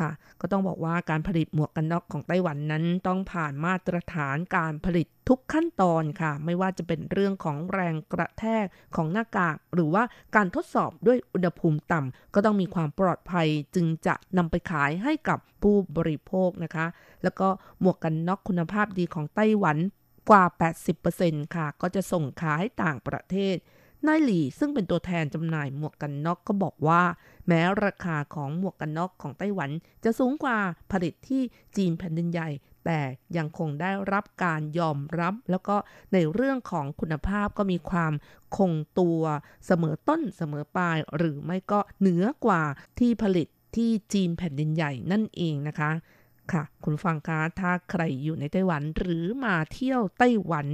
ค่ะ ก็ต้องบอกว่าการผลิตหมวกกันน็อกของไต้หวันนั้นต้องผ่านมาตรฐานการผลิตทุกขั้นตอนค่ะ ไม่ว่าจะเป็นเรื่องของแรงกระแทกของหน้ากาก หรือว่าการทดสอบด้วยอุณหภูมิต่ำก็ต้องมีความปลอดภัยจึงจะนำไปขายให้กับผู้บริโภคนะคะ แล้วก็หมวกกันน็อกคุณภาพดีของไต้หวันกว่า 80%ค่ะ ก็จะส่งขายต่างประเทศ นายหลี่ซึ่งเป็นตัวแทนจำหน่ายหมวกกันน็อกก็บอกว่า แม้ราคาของหมวกกันน็อกของไต้หวันจะสูงกว่าผลิตที่จีนแผ่นดินใหญ่ แต่ยังคงได้รับการยอมรับ แล้วก็ในเรื่องของคุณภาพก็มีความคงตัวเสมอต้นเสมอปลาย หรือไม่ก็เหนือกว่าที่ผลิตที่จีนแผ่นดินใหญ่นั่นเองนะคะค่ะ คุณฟังคะ ถ้าใครอยู่ในไต้หวันหรือมาเที่ยวไต้หวัน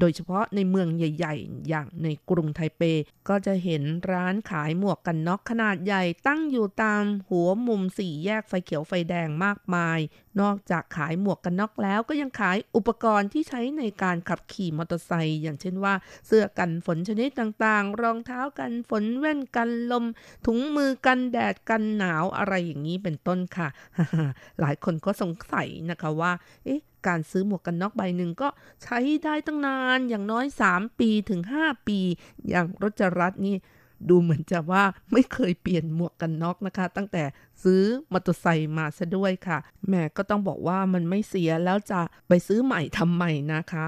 โดยเฉพาะในเมืองใหญ่ ๆ อย่างในกรุงไทเป ก็จะเห็นร้านขายหมวกกันน็อกขนาดใหญ่ตั้งอยู่ตามหัวมุมสี่แยกไฟเขียวไฟแดงมากมาย นอกจากขายหมวกกันน็อกแล้วก็ยังขายอุปกรณ์ที่ใช้ในการขับขี่มอเตอร์ไซค์อย่างเช่นว่า เสื้อกันฝนชนิดต่างๆ รองเท้ากันฝนแว่นกันลม ถุงมือกันแดดกันหนาวอะไรอย่างนี้เป็นต้นค่ะ หลายคนก็สงสัยนะคะว่า เอ๊ะ การซื้อหมวกกันน็อกใบหนึ่งก็ใช้ได้ตั้งนานอย่างน้อย 3 ปีถึง 5 ปี อย่างรจรัตนี่ดูเหมือนจะว่าไม่เคยเปลี่ยนหมวกกันน็อกนะคะ ตั้งแต่ซื้อมอเตอร์ไซค์มาซะด้วยค่ะ แม่ก็ต้องบอกว่ามันไม่เสียแล้วจะไปซื้อใหม่ทำใหม่นะคะ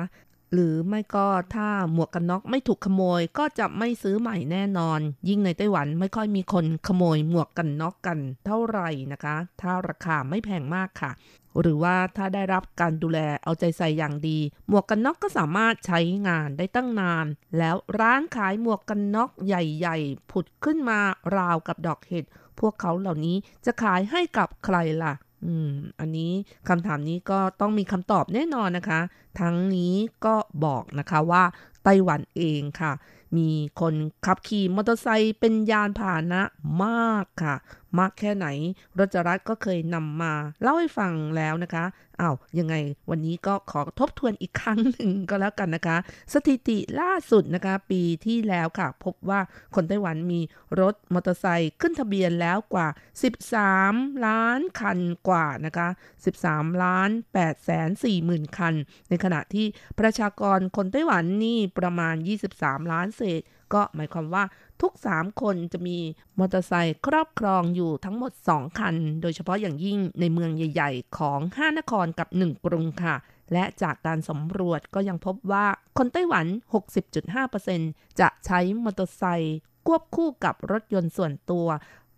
หรือไม่ก็ถ้าหมวกกันน็อกไม่ถูกขโมยก็จะไม่ซื้อใหม่แน่นอน ยิ่งในไต้หวันไม่ค่อยมีคนขโมยหมวกกันน็อกกันเท่าไหร่นะคะ ถ้าราคาไม่แพงมากค่ะ หรือว่าถ้าได้รับการดูแลเอาใจใส่อย่างดี หมวกกันน็อกก็สามารถใช้งานได้ตั้งนาน แล้วร้านขายหมวกกันน็อกใหญ่ ๆ ผุดขึ้นมาราวกับดอกเห็ดพวกเขาเหล่านี้จะขายให้กับใครล่ะ อืม อันนี้คำถามนี้ก็ต้องมีคำตอบแน่นอนนะคะ ทั้งนี้ก็บอกนะคะว่าไต้หวันเองค่ะ มีคนขับขี่มอเตอร์ไซค์เป็นยานพาหนะมากค่ะมากแค่ไหนรจรัตก็เคยนำมาเล่าให้ฟังแล้วนะคะอา้าวยังไงวันนี้ก็ขอทบทวนอีกครั้งหนึ่งก็แล้วกันนะคะ สถิติล่าสุดนะคะ ปีที่แล้วค่ะ พบว่าคนไต้หวันมีรถมอเตอร์ไซค์ขึ้นทะเบียนแล้วกว่า 13 ล้านคันกว่านะคะ 13 ล้าน8แสน4หมื่นคัน ในขณะที่ประชากรคนไต้หวันนี่ประมาณ 23 ล้านเศษ ก็หมายความว่า ทุก 3 คนจะมีมอเตอร์ไซค์ครอบครองอยู่ทั้งหมด 2 คัน โดยเฉพาะอย่างยิ่งในเมืองใหญ่ ๆ ของ 5 นครกับ 1 กรุงค่ะ และจากการสำรวจก็ยังพบว่าคนไต้หวัน 60.5%จะใช้มอเตอร์ไซค์ควบคู่กับรถยนต์ส่วนตัว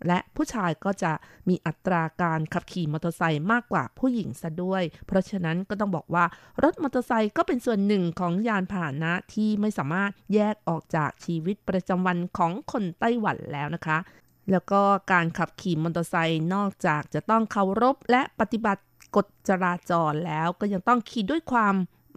และผู้ชายก็จะมีอัตราการขับขี่มอเตอร์ไซค์มากกว่าผู้หญิงซะด้วย เพราะฉะนั้นก็ต้องบอกว่ารถมอเตอร์ไซค์ก็เป็นส่วนหนึ่งของยานพาหนะที่ไม่สามารถแยกออกจากชีวิตประจำวันของคนไต้หวันแล้วนะคะ แล้วก็การขับขี่มอเตอร์ไซค์นอกจากจะต้องเคารพและปฏิบัติกฎจราจรแล้วก็ยังต้องขี่ด้วยความ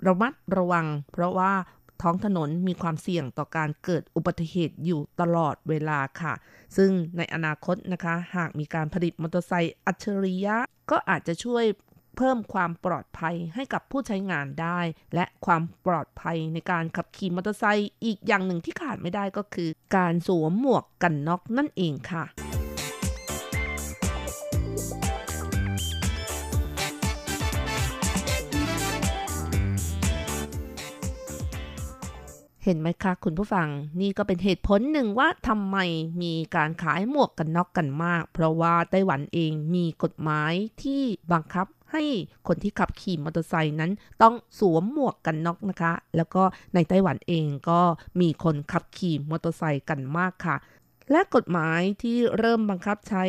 ระมัดระวัง เพราะว่า ท้องถนนมีความเสี่ยงต่อการเกิดอุบัติเหตุอยู่ตลอดเวลาค่ะ ซึ่งในอนาคตนะคะ หากมีการผลิตมอเตอร์ไซค์อัจฉริยะ ก็อาจจะช่วยเพิ่มความปลอดภัยให้กับผู้ใช้งานได้ และความปลอดภัยในการขับขี่มอเตอร์ไซค์อีกอย่างหนึ่งที่ขาดไม่ได้ก็คือ การสวมหมวกกันน็อกนั่นเองค่ะ เห็นไหมคะคุณผู้ฟังนี่ก็เป็นเหตุผลหนึ่งว่าทำไมมีการขายหมวกกันน็อกกันมาก เพราะว่าไต้หวันเองมีกฎหมายที่บังคับให้คนที่ขับขี่มอเตอร์ไซค์นั้นต้องสวมหมวกกันน็อกนะคะ แล้วก็ในไต้หวันเองก็มีคนขับขี่มอเตอร์ไซค์กันมากค่ะ และกฎหมายที่เริ่มบังคับใช้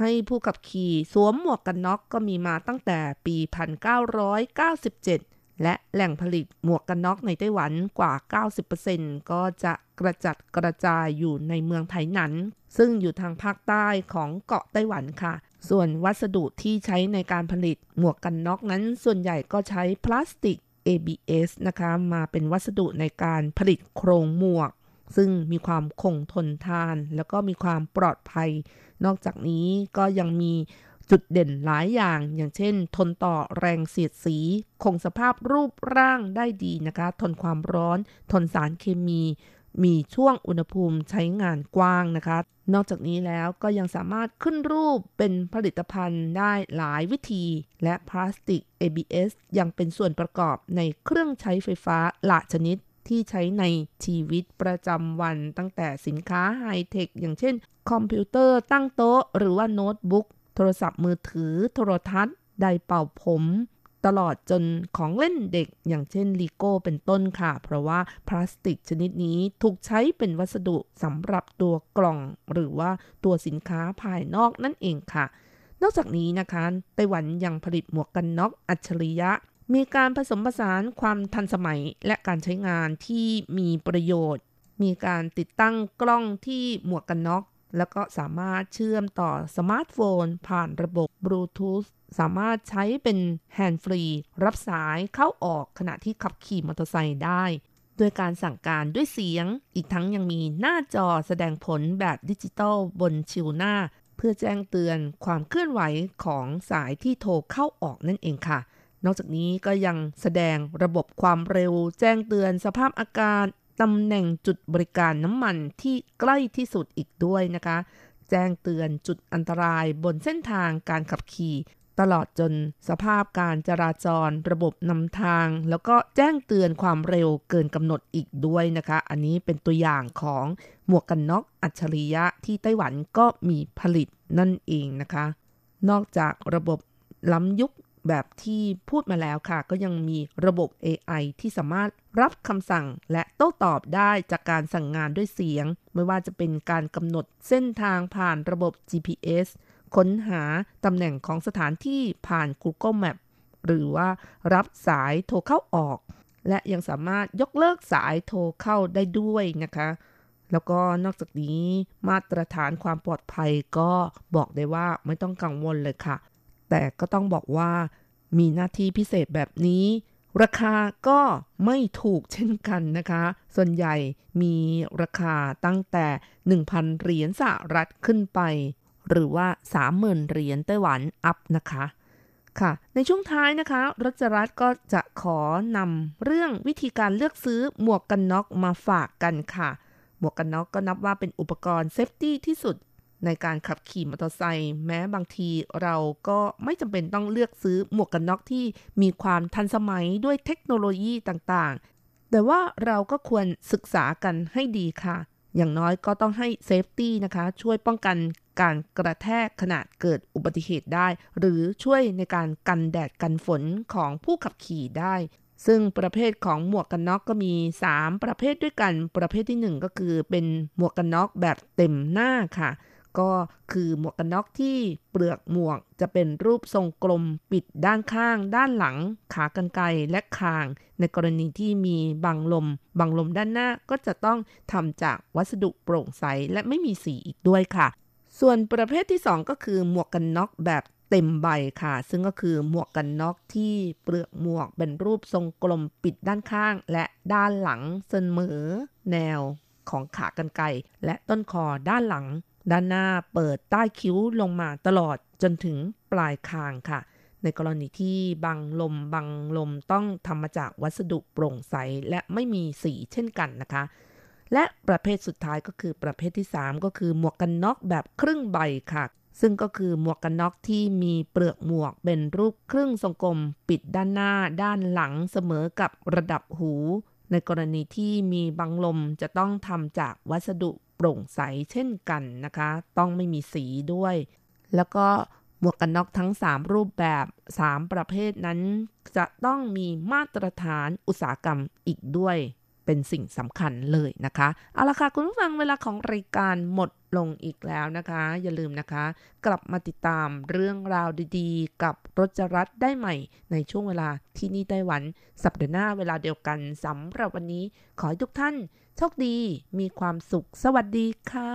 ให้ผู้ขับขี่สวมหมวกกันน็อกก็มีมาตั้งแต่ปี 1997 และแหล่งผลิตหมวกกันน็อกในไต้หวันกว่า 90%ก็จะกระจัดกระจายอยู่ในเมืองไถหนัน ซึ่งอยู่ทางภาคใต้ของเกาะไต้หวันค่ะ ส่วนวัสดุที่ใช้ในการผลิตหมวกกันน็อกนั้น ส่วนใหญ่ก็ใช้พลาสติก ABS นะคะ มาเป็นวัสดุในการผลิตโครงหมวก ซึ่งมีความคงทนทาน แล้วก็มีความปลอดภัย นอกจากนี้ก็ยังมี จุดเด่นหลายอย่าง อย่างเช่น ทนต่อแรงเสียดสี คงสภาพรูปร่างได้ดีนะคะ ทนความร้อน ทนสารเคมี มีช่วงอุณหภูมิใช้งานกว้างนะคะ นอกจากนี้แล้วก็ยังสามารถขึ้นรูปเป็นผลิตภัณฑ์ได้หลายวิธี และพลาสติก ABS ยังเป็นส่วนประกอบในเครื่องใช้ไฟฟ้าหลายชนิดที่ใช้ในชีวิตประจำวันตั้งแต่สินค้าไฮเทค อย่างเช่น คอมพิวเตอร์ตั้งโต๊ะ หรือว่าโน้ตบุ๊ก โทรศัพท์มือถือ โทรทัศน์ ไดร์เป่าผม ตลอดจนของเล่นเด็กอย่างเช่นเลโก้เป็นต้นค่ะ เพราะว่าพลาสติกชนิดนี้ถูกใช้เป็นวัสดุสำหรับตัวกล่อง หรือว่าตัวสินค้าภายนอกนั่นเองค่ะ นอกจากนี้นะคะ ไต้หวันยังผลิตหมวกกันน็อกอัจฉริยะมีการผสมผสานความทันสมัยและการใช้งานที่มีประโยชน์ มีการติดตั้งกล้องที่หมวกกันน็อก แล้วก็สามารถเชื่อมต่อสมาร์ทโฟน ผ่านระบบบลูทูธสามารถใช้เป็น hands-free รับสายเข้าออกขณะที่ขับขี่มอเตอร์ไซค์ได้โดยการสั่งการด้วยเสียง อีกทั้งยังมีหน้าจอแสดงผลแบบดิจิตอลบนชิวหน้า เพื่อแจ้งเตือนความเคลื่อนไหวของสายที่โทรเข้าออกนั่นเองค่ะ นอกจากนี้ก็ยังแสดงระบบความเร็ว แจ้งเตือนสภาพอากาศ ตำแหน่งจุดบริการน้ำมันที่ใกล้ที่สุดอีกด้วยนะคะ แจ้งเตือนจุดอันตรายบนเส้นทางการขับขี่ ตลอดจนสภาพการจราจรระบบนำทาง แล้วก็แจ้งเตือนความเร็วเกินกำหนดอีกด้วยนะคะ อันนี้เป็นตัวอย่างของหมวกกันน็อกอัจฉริยะที่ไต้หวันก็มีผลิตนั่นเองนะคะ นอกจากระบบล้ำยุคแบบที่พูดมาแล้วค่ะ ก็ยังมีระบบ AI ที่สามารถ รับคำสั่งและโต้ตอบได้จากการสั่งงานด้วยเสียง ไม่ว่าจะเป็นการกำหนดเส้นทางผ่านระบบ GPS ค้นหาตำแหน่งของสถานที่ผ่าน Google Map หรือว่ารับสายโทรเข้าออก และยังสามารถยกเลิกสายโทรเข้าได้ด้วยนะคะ แล้วก็นอกจากนี้มาตรฐานความปลอดภัยก็บอกได้ว่าไม่ต้องกังวลเลยค่ะ แต่ก็ต้องบอกว่ามีหน้าที่พิเศษแบบนี้ ราคาก็ไม่ถูกเช่นกันนะคะ ส่วนใหญ่มีราคาตั้งแต่ 1,000 เหรียญสหรัฐขึ้นไป หรือว่า 30,000 เหรียญไต้หวันอัพนะคะค่ะ ในช่วงท้ายนะคะ รัชรัตน์ก็จะขอนำเรื่องวิธีการเลือกซื้อหมวกกันน็อกมาฝากกันค่ะ หมวกกันน็อกก็นับว่าเป็นอุปกรณ์ safety ที่สุด ในการขับขี่มอเตอร์ไซค์แม้บางทีเราก็ไม่จำเป็นต้องเลือกซื้อหมวกกันน็อกที่มีความทันสมัยด้วยเทคโนโลยีต่างๆ แต่ว่าเราก็ควรศึกษากันให้ดีค่ะ อย่างน้อยก็ต้องให้ safety นะคะ ช่วยป้องกันการกระแทกขณะเกิดอุบัติเหตุได้ หรือช่วยในการกันแดดกันฝนของผู้ขับขี่ได้ ซึ่งประเภทของหมวกกันน็อกก็มี 3 ประเภทด้วยกัน ประเภทที่ 1 ก็คือเป็นหมวกกันน็อกแบบเต็มหน้าค่ะ ก็คือหมวกกันน็อกที่เปลือกหมวกจะเป็นรูปทรงกลมปิดด้านข้าง ด้านหลัง ขากรรไกรและคาง ในกรณีที่มีบังลม บังลมด้านหน้าก็จะต้องทำจากวัสดุโปร่งใสและไม่มีสีอีกด้วยค่ะ ส่วนประเภทที่ 2 ก็คือหมวกกันน็อกแบบเต็มใบค่ะ ซึ่งก็คือหมวกกันน็อกที่เปลือกหมวกเป็นรูปทรงกลมปิดด้านข้าง และด้านหลังเสมอแนวของขากรรไกรและต้นคอด้านหลัง ด้านหน้าเปิดใต้คิ้วลงมาตลอดจนถึงปลายคางค่ะ ในกรณีที่บังลมบังลมต้องทำมาจากวัสดุโปร่งใสและไม่มีสีเช่นกันนะคะ และประเภทสุดท้ายก็คือประเภทที่ 3 ก็คือหมวกกันน็อกแบบครึ่งใบค่ะ ซึ่งก็คือหมวกกันน็อกที่มีเปลือกหมวกเป็นรูปครึ่งทรงกลม ปิดด้านหน้าด้านหลังเสมอกับระดับหู ในกรณีที่มีบังลมจะต้องทำจากวัสดุ โปร่งใสเช่นกันนะคะ ต้องไม่มีสีด้วย แล้วก็หมวกกันน็อกทั้ง 3 รูปแบบ 3 ประเภทนั้น จะต้องมีมาตรฐานอุตสาหกรรมอีกด้วย เป็นสิ่งสำคัญเลยนะคะ เอาละค่ะคุณผู้ฟังเวลาของรายการหมดลงอีกแล้วนะคะ อย่าลืมนะคะ กลับมาติดตามเรื่องราวดีๆ กับรจรัสได้ใหม่ ในช่วงเวลาที่นี่ไต้หวัน สัปดาห์หน้าเวลาเดียวกันสำหรับวันนี้ ขอให้ทุกท่าน โชคดีมีความสุข สวัสดีค่ะ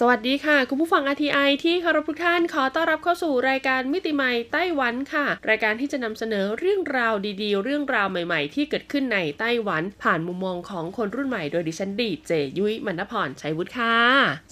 สวัสดีค่ะ คุณผู้ฟัง RTI ที่เคารพทุกท่านขอต้อนรับเข้าสู่รายการมิติใหม่ไต้หวันค่ะ รายการที่จะนำเสนอเรื่องราวดีๆ เรื่องราวใหม่ๆ ที่เกิดขึ้นในไต้หวัน ผ่านมุมมองของคนรุ่นใหม่โดยดิฉันดีเจยุ้ยมณพรชัยวุฒิค่ะ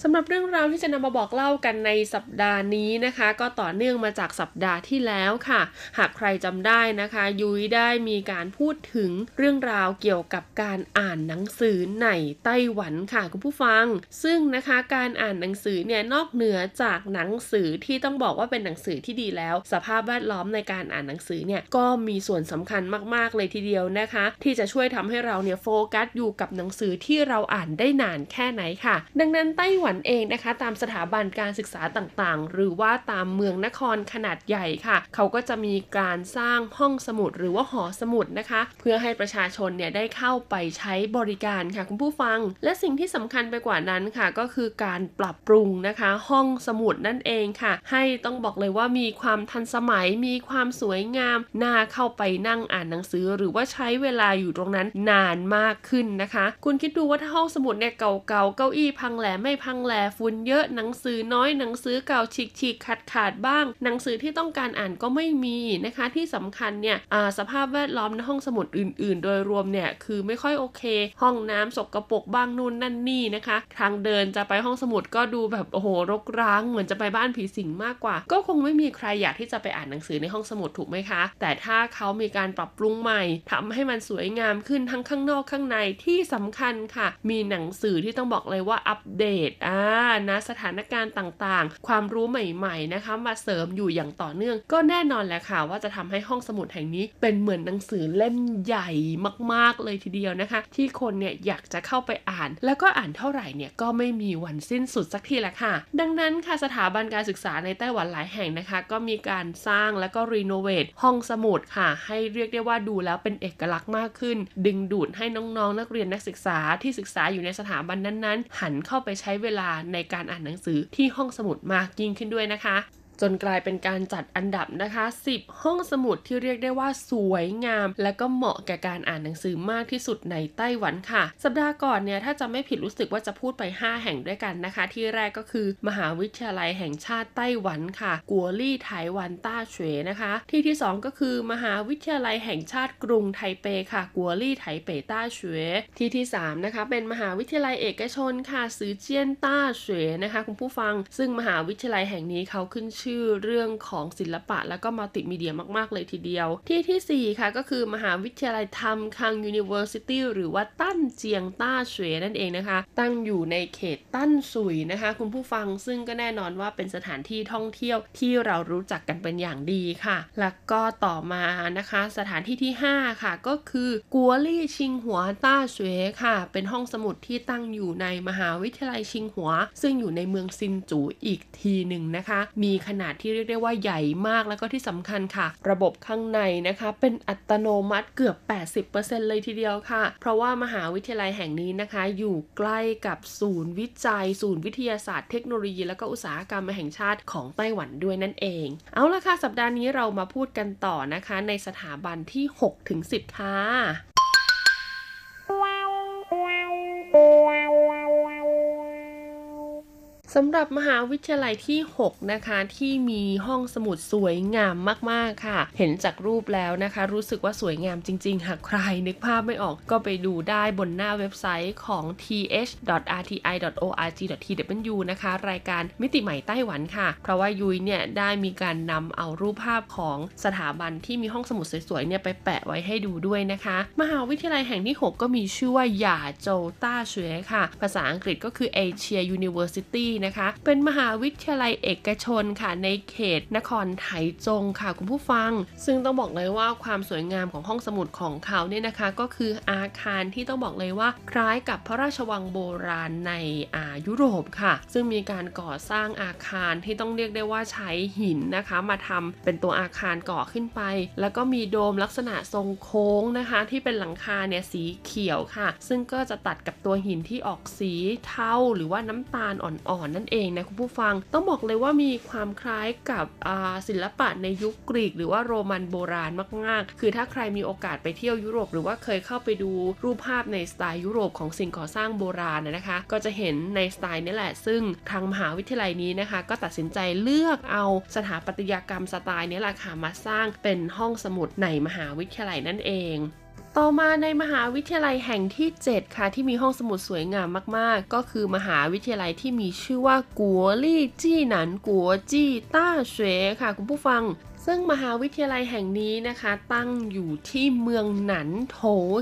สำหรับเรื่องราวที่จะนำมาบอกเล่ากันในสัปดาห์นี้นะคะ ก็ต่อเนื่องมาจากสัปดาห์ที่แล้วค่ะ หากใครจำได้นะคะ ยุ้ยได้มีการพูดถึงเรื่องราวเกี่ยวกับการอ่านหนังสือในไต้หวันค่ะคุณผู้ฟัง ซึ่งนะคะการอ่านหนังสือเนี่ยนอกเหนือจากหนังสือที่ต้องบอกว่าเป็นหนังสือที่ดีแล้ว สภาพแวดล้อมในการอ่านหนังสือเนี่ยก็มีส่วนสำคัญมากๆเลยทีเดียวนะคะ ที่จะช่วยทำให้เราเนี่ยโฟกัสอยู่กับหนังสือที่เราอ่านได้นานแค่ไหนค่ะ ดังนั้นไต้หวันเองนะคะ ตามสถาบันการศึกษาต่างๆ หรือว่าตามเมืองนครขนาดใหญ่ค่ะ เขาก็จะมีการสร้างห้องสมุดหรือว่าหอสมุดนะคะ เพื่อให้ประชาชนเนี่ยได้เข้าไปใช้บริการค่ะคุณผู้ฟัง และสิ่งที่สำคัญไปกว่านั้นค่ะ ก็คือการปรับปรุงนะคะ ห้องสมุดนั่นเองค่ะ ให้ต้องบอกเลยว่ามีความทันสมัยมีความสวยงามน่าเข้าไปนั่งอ่านหนังสือ หรือว่าใช้เวลาอยู่ตรงนั้นนานมากขึ้นนะคะ คุณคิดดูว่าถ้าห้องสมุดเนี่ยเก่าๆเก้าอี้พังแหลไม่พังแหลฝุ่นเยอะหนังสือน้อยหนังสือเก่าฉีกๆขาดขาดๆบ้าง หนังสือที่ต้องการอ่านก็ไม่มีนะคะ ที่สำคัญเนี่ยสภาพแวดล้อมในห้องสมุดอื่น ๆ โดยรวมเนี่ยคือไม่ค่อยโอเค ห้องน้ำสกปรกบ้างนู่นนั่นนี่นะคะ ทางเดินจะไปห้องสมุดก็็ดูแบบโอ้โหรกร้างเหมือนจะไปบ้านผีสิงมากกว่า ก็คงไม่มีใครอยากที่จะไปอ่านหนังสือในห้องสมุดถูกไหมคะ แต่ถ้าเขามีการปรับปรุงใหม่ทำให้มันสวยงามขึ้นทั้งข้างนอกข้างในที่สำคัญค่ะ มีหนังสือที่ต้องบอกเลยว่าอัปเดตอ่านะสถานการณ์ต่างๆ ความรู้ใหม่ ๆนะคะ มาเสริมอยู่อย่างต่อเนื่อง ก็แน่นอนแหละค่ะ ว่าจะทำให้ห้องสมุดแห่งนี้ เป็นเหมือนหนังสือเล่มใหญ่มากๆเลยทีเดียวนะคะ ที่คนเนี่ยอยากจะเข้าไปอ่าน แล้วก็อ่านเท่าไหร่เนี่ยก็ไม่มีวันสิ้นสุดสักทีแหละค่ะ ดังนั้นค่ะสถาบันการศึกษาในไต้หวันหลายแห่งนะคะ ก็มีการสร้างและก็รีโนเวทห้องสมุดค่ะ ให้เรียกได้ว่าดูแล้วเป็นเอกลักษณ์มากขึ้น ดึงดูดให้น้องๆ นักเรียนนักศึกษาที่ศึกษาอยู่ในสถาบันนั้นๆ หันเข้าไปใช้เวลาในการอ่านหนังสือที่ห้องสมุดมากยิ่งขึ้นด้วยนะคะ จนกลายเป็นการจัดอันดับนะคะ 10 ห้องสมุดที่เรียกได้ว่าสวยงาม และก็เหมาะแก่การอ่านหนังสือมากที่สุดในไต้หวันค่ะ สัปดาห์ก่อนเนี่ยถ้าจะไม่ผิดรู้สึกว่าจะพูดไป 5 แห่งด้วยกันนะคะ ที่แรกก็คือมหาวิทยาลัยแห่งชาติไต้หวันค่ะ กัวลี่ไต้หวันต้าเฉวนะคะ ที่ที่ 2 ก็คือ มหาวิทยาลัยแห่งชาติกรุงไทเปค่ะ กัวลี่ไทเปต้าเฉวที่ที่3นะคะเป็นมหาวิทยาลัยเอกชนค่ะซือเจียนต้าเฉวนะคะคุณผู้ฟัง ซึ่งมหาวิทยาลัยแห่งนี้เขาขึ้นชื่อื่อเรื่องของศิลปะ และก็มัลติมีเดียมากๆเลยทีเดียว ที่ที่ 4 ค่ะก็คือมหาวิทยาลัยธรรมคัง University หรือว่าตั้นเจียงต้าเฉวนั่นเองนะคะ ตั้งอยู่ในเขตตั้นสุยนะคะ คุณผู้ฟังซึ่งก็แน่นอนว่าเป็นสถานที่ท่องเที่ยวที่เรารู้จักกันเป็นอย่างดีค่ะ แล้วก็ต่อมานะคะ สถานที่ที่ 5 ค่ะ ก็คือกัวลี่ชิงหัวต้าเฉวค่ะ เป็นห้องสมุดที่ตั้งอยู่ในมหาวิทยาลัยชิงหัว ซึ่งอยู่ในเมืองซินจูอีกทีหนึ่งนะคะ มีขนาดที่เรียกได้ว่าใหญ่มากแล้วก็ที่สำคัญค่ะ ระบบข้างในนะคะ เป็นอัตโนมัติเกือบ 80%เลยทีเดียวค่ะ เพราะว่ามหาวิทยาลัยแห่งนี้นะคะ อยู่ใกล้กับศูนย์วิจัย ศูนย์วิทยาศาสตร์เทคโนโลยี และก็อุตสาหกรรมแห่งชาติของไต้หวันด้วยนั่นเอง เอาละค่ะ สัปดาห์นี้เรามาพูดกันต่อนะคะ ในสถาบันที่ 6-10 ค่ะ สำหรับมหาวิทยาลัยที่ 6 นะคะที่มีห้องสมุดสวยงามมากๆค่ะ เห็นจากรูปแล้วนะคะ รู้สึกว่าสวยงามจริง ๆ หากใครนึกภาพไม่ออกก็ไปดูได้บนหน้าเว็บไซต์ของ th.rti.org.tw นะคะ รายการมิติใหม่ไต้หวันค่ะ เพราะว่ายุ้ยเนี่ยได้มีการนำเอารูปภาพของสถาบันที่มีห้องสมุดสวยๆเนี่ยไปแปะไว้ให้ดูด้วยนะคะ มหาวิทยาลัยแห่งที่ 6 ก็มีชื่อว่าหยาโจต้าเฉวยค่ะ ภาษาอังกฤษก็คือ Asia University นะคะ เป็นมหาวิทยาลัยเอกชนค่ะในเขตนครไถจงค่ะคุณผู้ฟัง ซึ่งต้องบอกเลยว่าความสวยงามของห้องสมุดของเขาเนี่ยนะคะก็คืออาคารที่ต้องบอกเลยว่าคล้ายกับพระราชวังโบราณในอายุโรปค่ะ ซึ่งมีการก่อสร้างอาคารที่ต้องเรียกได้ว่าใช้หินนะคะ มาทำเป็นตัวอาคารก่อขึ้นไป แล้วก็มีโดมลักษณะทรงโค้งนะคะ ที่เป็นหลังคาเนี่ยสีเขียวค่ะ ซึ่งก็จะตัดกับตัวหินที่ออกสีเทาหรือว่าน้ำตาลอ่อนๆนนั่นเองนะคุณผู้ฟัง ต้องบอกเลยว่ามีความคล้ายกับศิลปะในยุคกรีก หรือว่าโรมันโบราณมากๆ คือถ้าใครมีโอกาสไปเที่ยวยุโรป หรือว่าเคยเข้าไปดูรูปภาพในสไตล์ยุโรปของสิ่งก่อสร้างโบราณนะคะ ก็จะเห็นในสไตล์นี้แหละ ซึ่งทางมหาวิทยาลัยนี้นะคะ ก็ตัดสินใจเลือกเอาสถาปัตยกรรมสไตล์นี้แหละค่ะมาสร้างเป็นห้องสมุดในมหาวิทยาลัยนั่นเอง ต่อมาในมหาวิทยาลัยแห่งที่ 7 ค่ะ ที่มีห้องสมุดสวยงามมาก ๆ ก็คือมหาวิทยาลัยที่มีชื่อว่ากัวลี่จี้หนันกัวจี้ต้าเสวค่ะ คุณผู้ฟัง ซึ่งมหาวิทยาลัยแห่งนี้นะคะ ตั้งอยู่ที่เมืองหนันโถ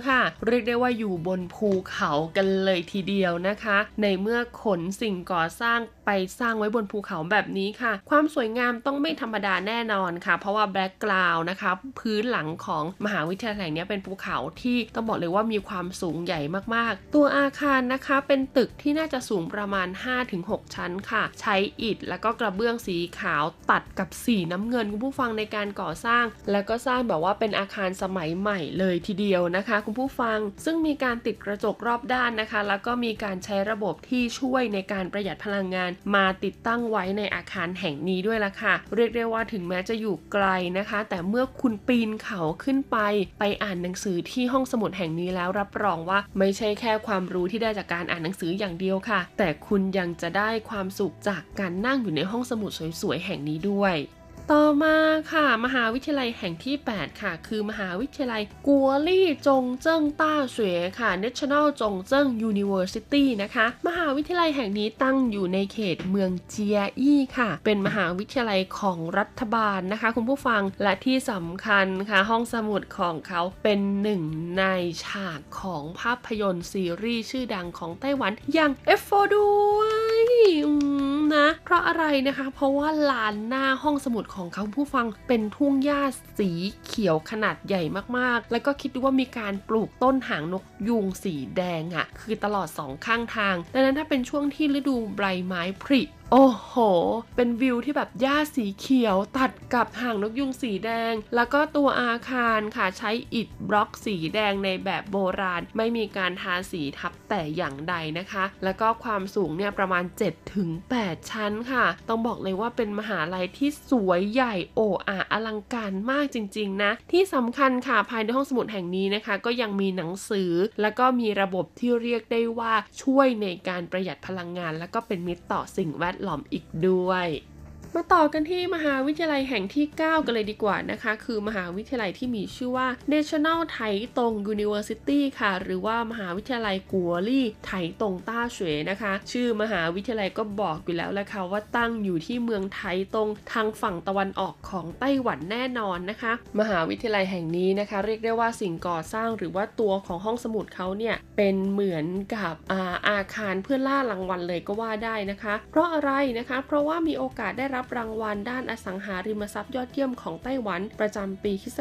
ค่ะ เรียกได้ว่าอยู่บนภูเขากันเลยทีเดียวนะคะ ในเมื่อขนสิ่งก่อสร้างไปสร้างไว้บนภูเขาแบบนี้ค่ะ ความสวยงามต้องไม่ธรรมดาแน่นอนค่ะ เพราะว่าแบ็กกราวน์นะคะ พื้นหลังของมหาวิทยาลัยแห่งนี้เป็นภูเขาที่ต้องบอกเลยว่ามีความสูงใหญ่มากๆ ตัวอาคารนะคะเป็นตึกที่น่าจะสูงประมาณ 5-6 ชั้นค่ะ ใช้อิฐแล้วก็กระเบื้องสีขาวตัดกับสีน้ำเงินคุณผู้ฟังในการก่อสร้าง แล้วก็สร้างแบบว่าเป็นอาคารสมัยใหม่เลยทีเดียวนะคะ คุณผู้ฟังซึ่งมีการติดกระจกรอบด้านนะคะ แล้วก็มีการใช้ระบบที่ช่วยในการประหยัดพลังงาน มาติดตั้งไว้ในอาคารแห่งนี้ด้วยละค่ะ เรียกได้ว่าถึงแม้จะอยู่ไกลนะคะ แต่เมื่อคุณปีนเขาขึ้นไป ไปอ่านหนังสือที่ห้องสมุดแห่งนี้แล้วรับรองว่าไม่ใช่แค่ความรู้ที่ได้จากการอ่านหนังสืออย่างเดียวค่ะ แต่คุณยังจะได้ความสุขจากการนั่งอยู่ในห้องสมุดสวยๆแห่งนี้ด้วย ต่อมาค่ะ มหาวิทยาลัยแห่งที่ 8 ค่ะ คือมหาวิทยาลัยกัวลี่จงเจิ้งต้าเสวยค่ะ National จงเจิ้ง University นะคะ มหาวิทยาลัยแห่งนี้ตั้งอยู่ในเขตเมืองเจียอี้ค่ะ เป็นมหาวิทยาลัยของรัฐบาลนะคะ คุณผู้ฟังและที่สำคัญค่ะ ห้องสมุดของเขาเป็นหนึ่งในฉากของภาพยนตร์ซีรีส์ชื่อดังของไต้หวันอย่าง F4 ด้วย นะ เพราะอะไรนะคะ เพราะว่าลานหน้าห้องสมุดของเขาผู้ฟังเป็นทุ่งหญ้าสีเขียวขนาดใหญ่มากๆ แล้วก็คิดดูว่ามีการปลูกต้นหางนกยูงสีแดงอะ่ะ คือตลอดสองข้างทาง ดังนั้นถ้าเป็นช่วงที่ฤดูใบไม้ผลิโอ้โห เป็นวิวที่แบบหญ้าสีเขียวตัดกับหางนกยุงสีแดง แล้วก็ตัวอาคารค่ะใช้อิฐบล็อกสีแดงในแบบโบราณ ไม่มีการทาสีทับแต่อย่างใดนะคะ แล้วก็ความสูงเนี่ยประมาณ 7-8 ชั้นค่ะ ต้องบอกเลยว่าเป็นมหาลัยที่สวยใหญ่โอ้อาอลังการมากจริงๆนะ ที่สำคัญค่ะภายในห้องสมุดแห่งนี้นะคะ ก็ยังมีหนังสือ แล้วก็มีระบบที่เรียกได้ว่าช่วยในการประหยัดพลังงาน แล้วก็เป็นมิตรต่อสิ่งแวดดล้อมอีกด้วย มาต่อกันที่มหาวิทยาลัยแห่งที่ 9 กันเลยดีกว่านะคะ คือมหาวิทยาลัยที่มีชื่อว่า National ไถตง University ค่ะ หรือว่ามหาวิทยาลัยกัวลี่ไถตงต้าเฉวนะคะ ชื่อมหาวิทยาลัยก็บอกอยู่แล้วแหละค่ะว่าตั้งอยู่ที่เมืองไถตงทางฝั่งตะวันออกของไต้หวันแน่นอนนะคะ มหาวิทยาลัยแห่งนี้นะคะ เรียกได้ว่าสิ่งก่อสร้างหรือว่าตัวของห้องสมุดเขาเนี่ยเป็นเหมือนกับอาอาคารเพื่อล่ารางวัลเลยก็ว่าได้นะคะ เพราะอะไรนะคะ เพราะว่ามีโอกาสได้รับรางวัลด้านอสังหาริมทรัพย์ยอดเยี่ยมของไต้หวัน ประจำปีคศ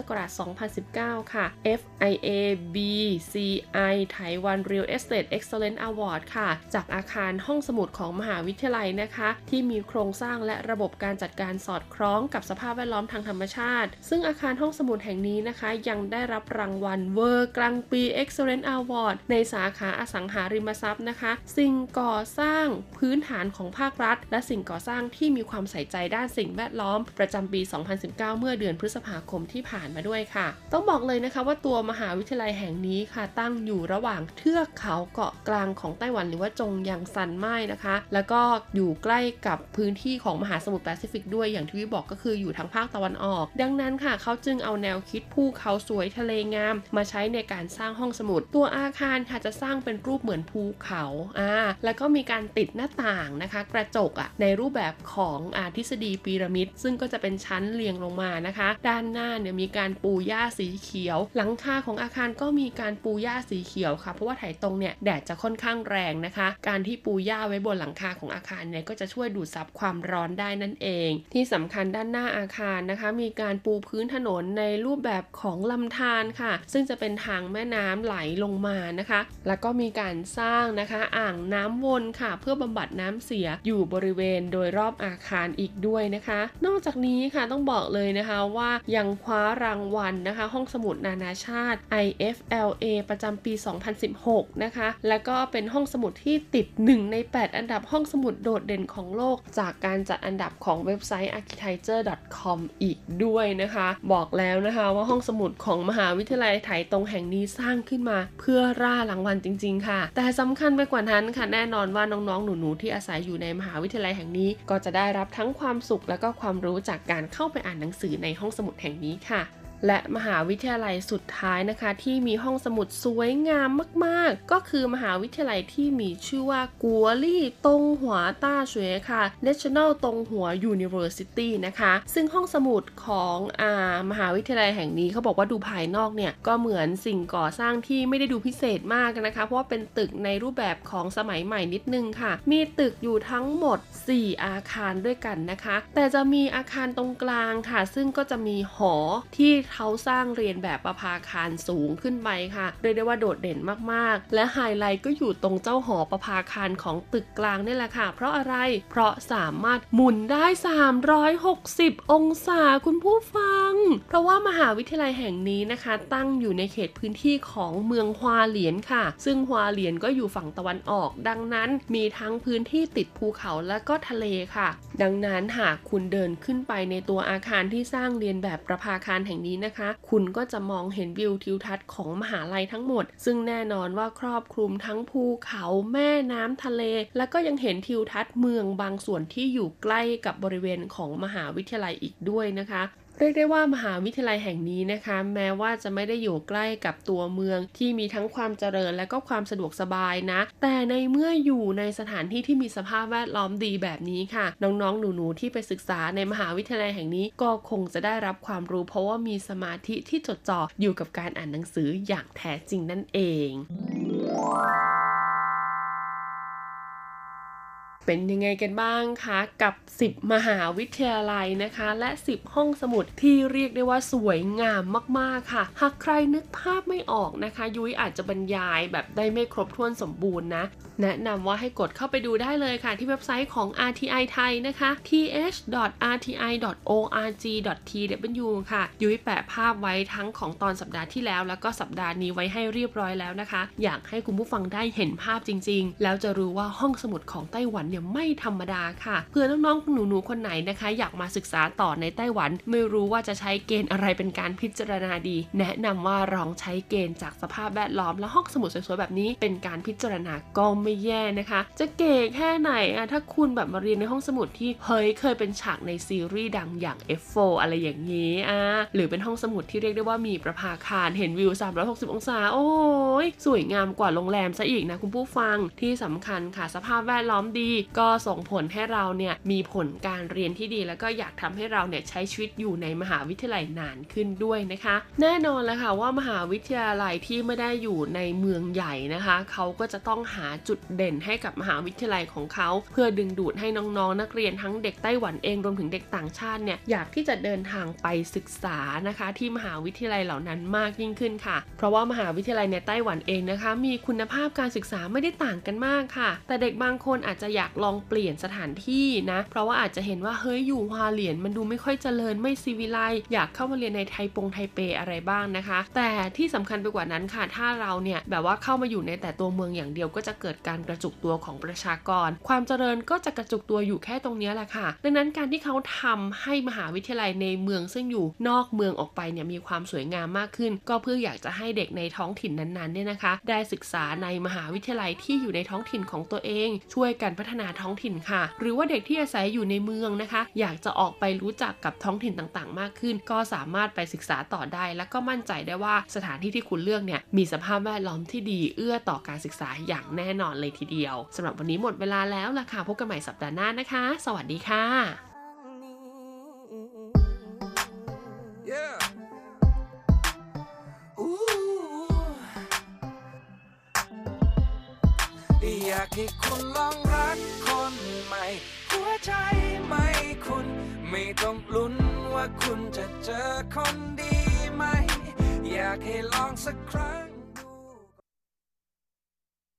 2019 ค่ะ FIA BCI Taiwan Real Estate Excellence Award ค่ะ จากอาคารห้องสมุดของมหาวิทยาลัยนะคะ ที่มีโครงสร้างและระบบการจัดการสอดคล้องกับสภาพแวดล้อมทางธรรมชาติ ซึ่งอาคารห้องสมุดแห่งนี้นะคะ ยังได้รับรางวัลเวอร์กลางปี Excellence Award ในสาขาอสังหาริมทรัพย์นะคะ สิ่งก่อสร้างพื้นฐานของภาครัฐ และสิ่งก่อสร้างที่มีความใส่ใจด้านสิ่งแวดล้อม ประจำปี 2019 เมื่อเดือนพฤษภาคมที่ผ่านมาด้วยค่ะ ต้องบอกเลยนะคะว่าตัวมหาวิทยาลัยแห่งนี้ค่ะ ตั้งอยู่ระหว่างเทือกเขาเกาะกลางของไต้หวันหรือว่าจงยังซันไม้นะคะ แล้วก็อยู่ใกล้กับพื้นที่ของมหาสมุทรแปซิฟิกด้วยอย่างที่วิบอกก็คืออยู่ทางภาคตะวันออก ดังนั้นค่ะ เขาจึงเอาแนวคิดภูเขาสวยทะเลงาม มาใช้ในการสร้างห้องสมุด ตัวอาคารค่ะจะสร้างเป็นรูปเหมือนภูเขาอ่าแล้วก็มีการติดหน้าต่างนะคะ กระจกอะในรูปแบบของอ่าทฤษฎีพีระมิด ซึ่งก็จะเป็นชั้นเรียงลงมานะคะ ด้านหน้าเนี่ยมีการปูหญ้าสีเขียว หลังคาของอาคารก็มีการปูหญ้าสีเขียวค่ะ เพราะว่าไถตรงเนี่ยแดดจะค่อนข้างแรงนะคะ การที่ปูหญ้าไว้บนหลังคาของอาคารเนี่ยก็จะช่วยดูดซับความร้อนได้นั่นเอง ที่สำคัญด้านหน้าอาคารนะคะ มีการปูพื้นถนนในรูปแบบของลำธารค่ะ ซึ่งจะเป็นทางแม่น้ำไหลลงมานะคะ แล้วก็มีการสร้างนะคะ อ่างน้ำวนค่ะ เพื่อบำบัดน้ำเสียอยู่บริเวณโดยรอบอาคารอีกด้วยนะคะ นอกจากนี้ค่ะต้องบอกเลยนะคะว่ายังคว้ารางวัลนะคะ ห้องสมุดนานาชาติ IFLA ประจำปี 2016 นะคะ แล้วก็เป็นห้องสมุดที่ติด 1 ใน 8 อันดับห้องสมุดโดดเด่นของโลก จากการจัดอันดับของเว็บไซต์ architecture.com อีกด้วยนะคะ บอกแล้วนะคะว่าห้องสมุดของมหาวิทยาลัยไถตรงแห่งนี้สร้างขึ้นมา เพื่อร่ารางวัลจริง ๆ ค่ะ แต่สำคัญไปกว่านั้นค่ะแน่นอนว่าน้องๆ หนูๆที่อาศัยอยู่ในมหาวิทยาลัยแห่งนี้ ก็จะได้รับทั้งความสุขและก็ความรู้จากการเข้าไปอ่านหนังสือในห้องสมุดแห่งนี้ค่ะ และมหาวิทยาลัยสุดท้ายนะคะ ที่มีห้องสมุดสวยงามมาก ๆ ก็คือมหาวิทยาลัยที่มีชื่อว่ากัวลี่ตงหัวต้าเฉวยค่ะ National ตงหัว University นะคะ ซึ่งห้องสมุดของอามหาวิทยาลัยแห่งนี้เขาบอกว่าดูภายนอกเนี่ย ก็เหมือนสิ่งก่อสร้างที่ไม่ได้ดูพิเศษมากนะคะ เพราะว่าเป็นตึกในรูปแบบของสมัยใหม่นิดนึงค่ะ มีตึกอยู่ทั้งหมด 4 อาคารด้วยกันนะคะ แต่จะมีอาคารตรงกลางค่ะ ซึ่งก็จะมีหอที่เขาสร้างเรียนแบบประภาคารสูงขึ้นไปค่ะเรียกได้ว่าโดดเด่นมากๆ และไฮไลท์ก็อยู่ตรงเจ้าหอประภาคารของตึกกลางนี่แหละค่ะ เพราะอะไรเพราะสามารถหมุนได้ 360 องศาคุณผู้ฟัง เพราะว่ามหาวิทยาลัยแห่งนี้นะคะ ตั้งอยู่ในเขตพื้นที่ของเมืองฮวาเหลียนค่ะ ซึ่งฮวาเหลียนก็อยู่ฝั่งตะวันออก ดังนั้นมีทั้งพื้นที่ติดภูเขาและก็ทะเลค่ะ ดังนั้นหากคุณเดินขึ้นไปในตัวอาคารที่สร้างเรียนแบบประภาคารแห่งนี้นะคะ คุณก็จะมองเห็นวิวทิวทัศน์ของมหาลัยทั้งหมด ซึ่งแน่นอนว่าครอบคลุมทั้งภูเขาแม่น้ำทะเล และก็ยังเห็นทิวทัศน์เมืองบางส่วนที่อยู่ใกล้กับบริเวณของมหาวิทยาลัยอีกด้วยนะคะ เรียกได้ว่ามหาวิทยาลัยแห่งนี้นะคะ แม้ว่าจะไม่ได้อยู่ใกล้กับตัวเมืองที่มีทั้งความเจริญและก็ความสะดวกสบายนะ แต่ในเมื่ออยู่ในสถานที่ที่มีสภาพแวดล้อมดีแบบนี้ค่ะ น้องๆ หนูๆ ที่ไปศึกษาในมหาวิทยาลัยแห่งนี้ ก็คงจะได้รับความรู้ เพราะว่ามีสมาธิที่จดจ่ออยู่กับการอ่านหนังสืออย่างแท้จริงนั่นเอง เป็นยังไงกันบ้างคะกับ 10 มหาวิทยาลัยนะคะ และ 10 ห้องสมุดที่เรียกได้ว่าสวยงามมากๆค่ะ หากใครนึกภาพไม่ออกนะคะ ยุ้ยอาจจะบรรยายแบบได้ไม่ครบถ้วนสมบูรณ์นะแนะนำว่าให้กดเข้าไปดูได้เลยค่ะ ที่เว็บไซต์ของ RTI ไทยนะคะ th.rti.org.tw ค่ะ ยุ้ยแปะภาพไว้ทั้งของตอนสัปดาห์ที่แล้ว แล้วก็สัปดาห์นี้ไว้ให้เรียบร้อยแล้วนะคะ อยากให้คุณผู้ฟังได้เห็นภาพจริง ๆ แล้วจะรู้ว่าห้องสมุดของไต้หวันเนี่ยไม่ธรรมดาค่ะเพื่อน้องๆหนูๆคนไหนนะคะ อยากมาศึกษาต่อในไต้หวัน ไม่รู้ว่าจะใช้เกณฑ์อะไรเป็นการพิจารณาดี แนะนำว่าลองใช้เกณฑ์จากสภาพแวดล้อมและห้องสมุดสวยๆแบบนี้ เป็นการพิจารณาก็ไม่แย่นะคะ จะเก๋แค่ไหนอะถ้าคุณแบบมาเรียนในห้องสมุดที่เฮ้ยเคยเป็นฉากในซีรีส์ดังอย่าง F4 อะไรอย่างนี้อะหรือเป็นห้องสมุดที่เรียกได้ว่ามีประภาคารเห็นวิว 360 องศา โอ้ยสวยงามกว่าโรงแรมซะอีกนะคุณผู้ฟังที่สำคัญค่ะสภาพแวดล้อมดีก็ส่งผลให้เราเนี่ยมีผลการเรียนที่ดี แล้วก็อยากทำให้เราเนี่ยใช้ชีวิตอยู่ในมหาวิทยาลัยนานขึ้นด้วยนะคะ แน่นอนแล้วค่ะว่ามหาวิทยาลัยที่ไม่ได้อยู่ในเมืองใหญ่นะคะเขาก็จะต้องหาจุดเด่นให้กับมหาวิทยาลัยของเขาเพื่อดึงดูดให้น้องๆ นักเรียนทั้งเด็กไต้หวันเองรวมถึงเด็กต่างชาติเนี่ยอยากที่จะเดินทางไปศึกษานะคะ ที่มหาวิทยาลัยเหล่านั้นมากยิ่งขึ้นค่ะ เพราะว่ามหาวิทยาลัยในไต้หวันเองนะคะ มีคุณภาพการศึกษาไม่ได้ต่างกันมากค่ะ แต่เด็กบางคนอาจจะอยากลองเปลี่ยนสถานที่นะ เพราะว่าอาจจะเห็นว่าเฮ้ยอยู่ฮวาเหลียนมันดูไม่ค่อยเจริญไม่ซีวิไลอยากเข้ามาเรียนในไทปงไทเปอะไรบ้างนะคะ แต่ที่สำคัญไปกว่านั้นค่ะ ถ้าเราเนี่ยแบบว่าเข้ามาอยู่ในแต่ตัวเมืองอย่างเดียวก็จะเกิดการกระจุกตัวของประชากร ความเจริญก็จะกระจุกตัวอยู่แค่ตรงนี้แหละค่ะ ดังนั้นการที่เขาทำให้มหาวิทยาลัยในเมืองซึ่งอยู่นอกเมืองออกไปเนี่ยมีความสวยงามมากขึ้น ก็เพื่ออยากจะให้เด็กในท้องถิ่นนั้นๆเนี่ยนะคะ ได้ศึกษาในมหาวิทยาลัยที่อยู่ในท้องถิ่นของตัวเอง ช่วยกันพัฒนาาท้องถิ่นค่ะ หรือว่าเด็กที่อาศัยอยู่ในเมืองนะคะ อยากจะออกไปรู้จักกับท้องถิ่นต่างๆ มากขึ้น ก็สามารถไปศึกษาต่อได้ แล้วก็มั่นใจได้ว่าสถานที่ที่คุณเลือกเนี่ยมีสภาพแวดล้อมที่ดีเอื้อต่อการศึกษาอย่างแน่นอนเลยทีเดียว สำหรับวันนี้หมดเวลาแล้วล่ะค่ะพบกันใหม่สัปดาห์หน้านะคะ สวัสดีค่ะ Yeah. Ooh. ากให้คุณลองรักคนใหม่ หัวใจไม่คุณ ไม่ต้องลุ้นว่าคุณจะเจอคนดีไหม อยากให้ลองสักครั้ง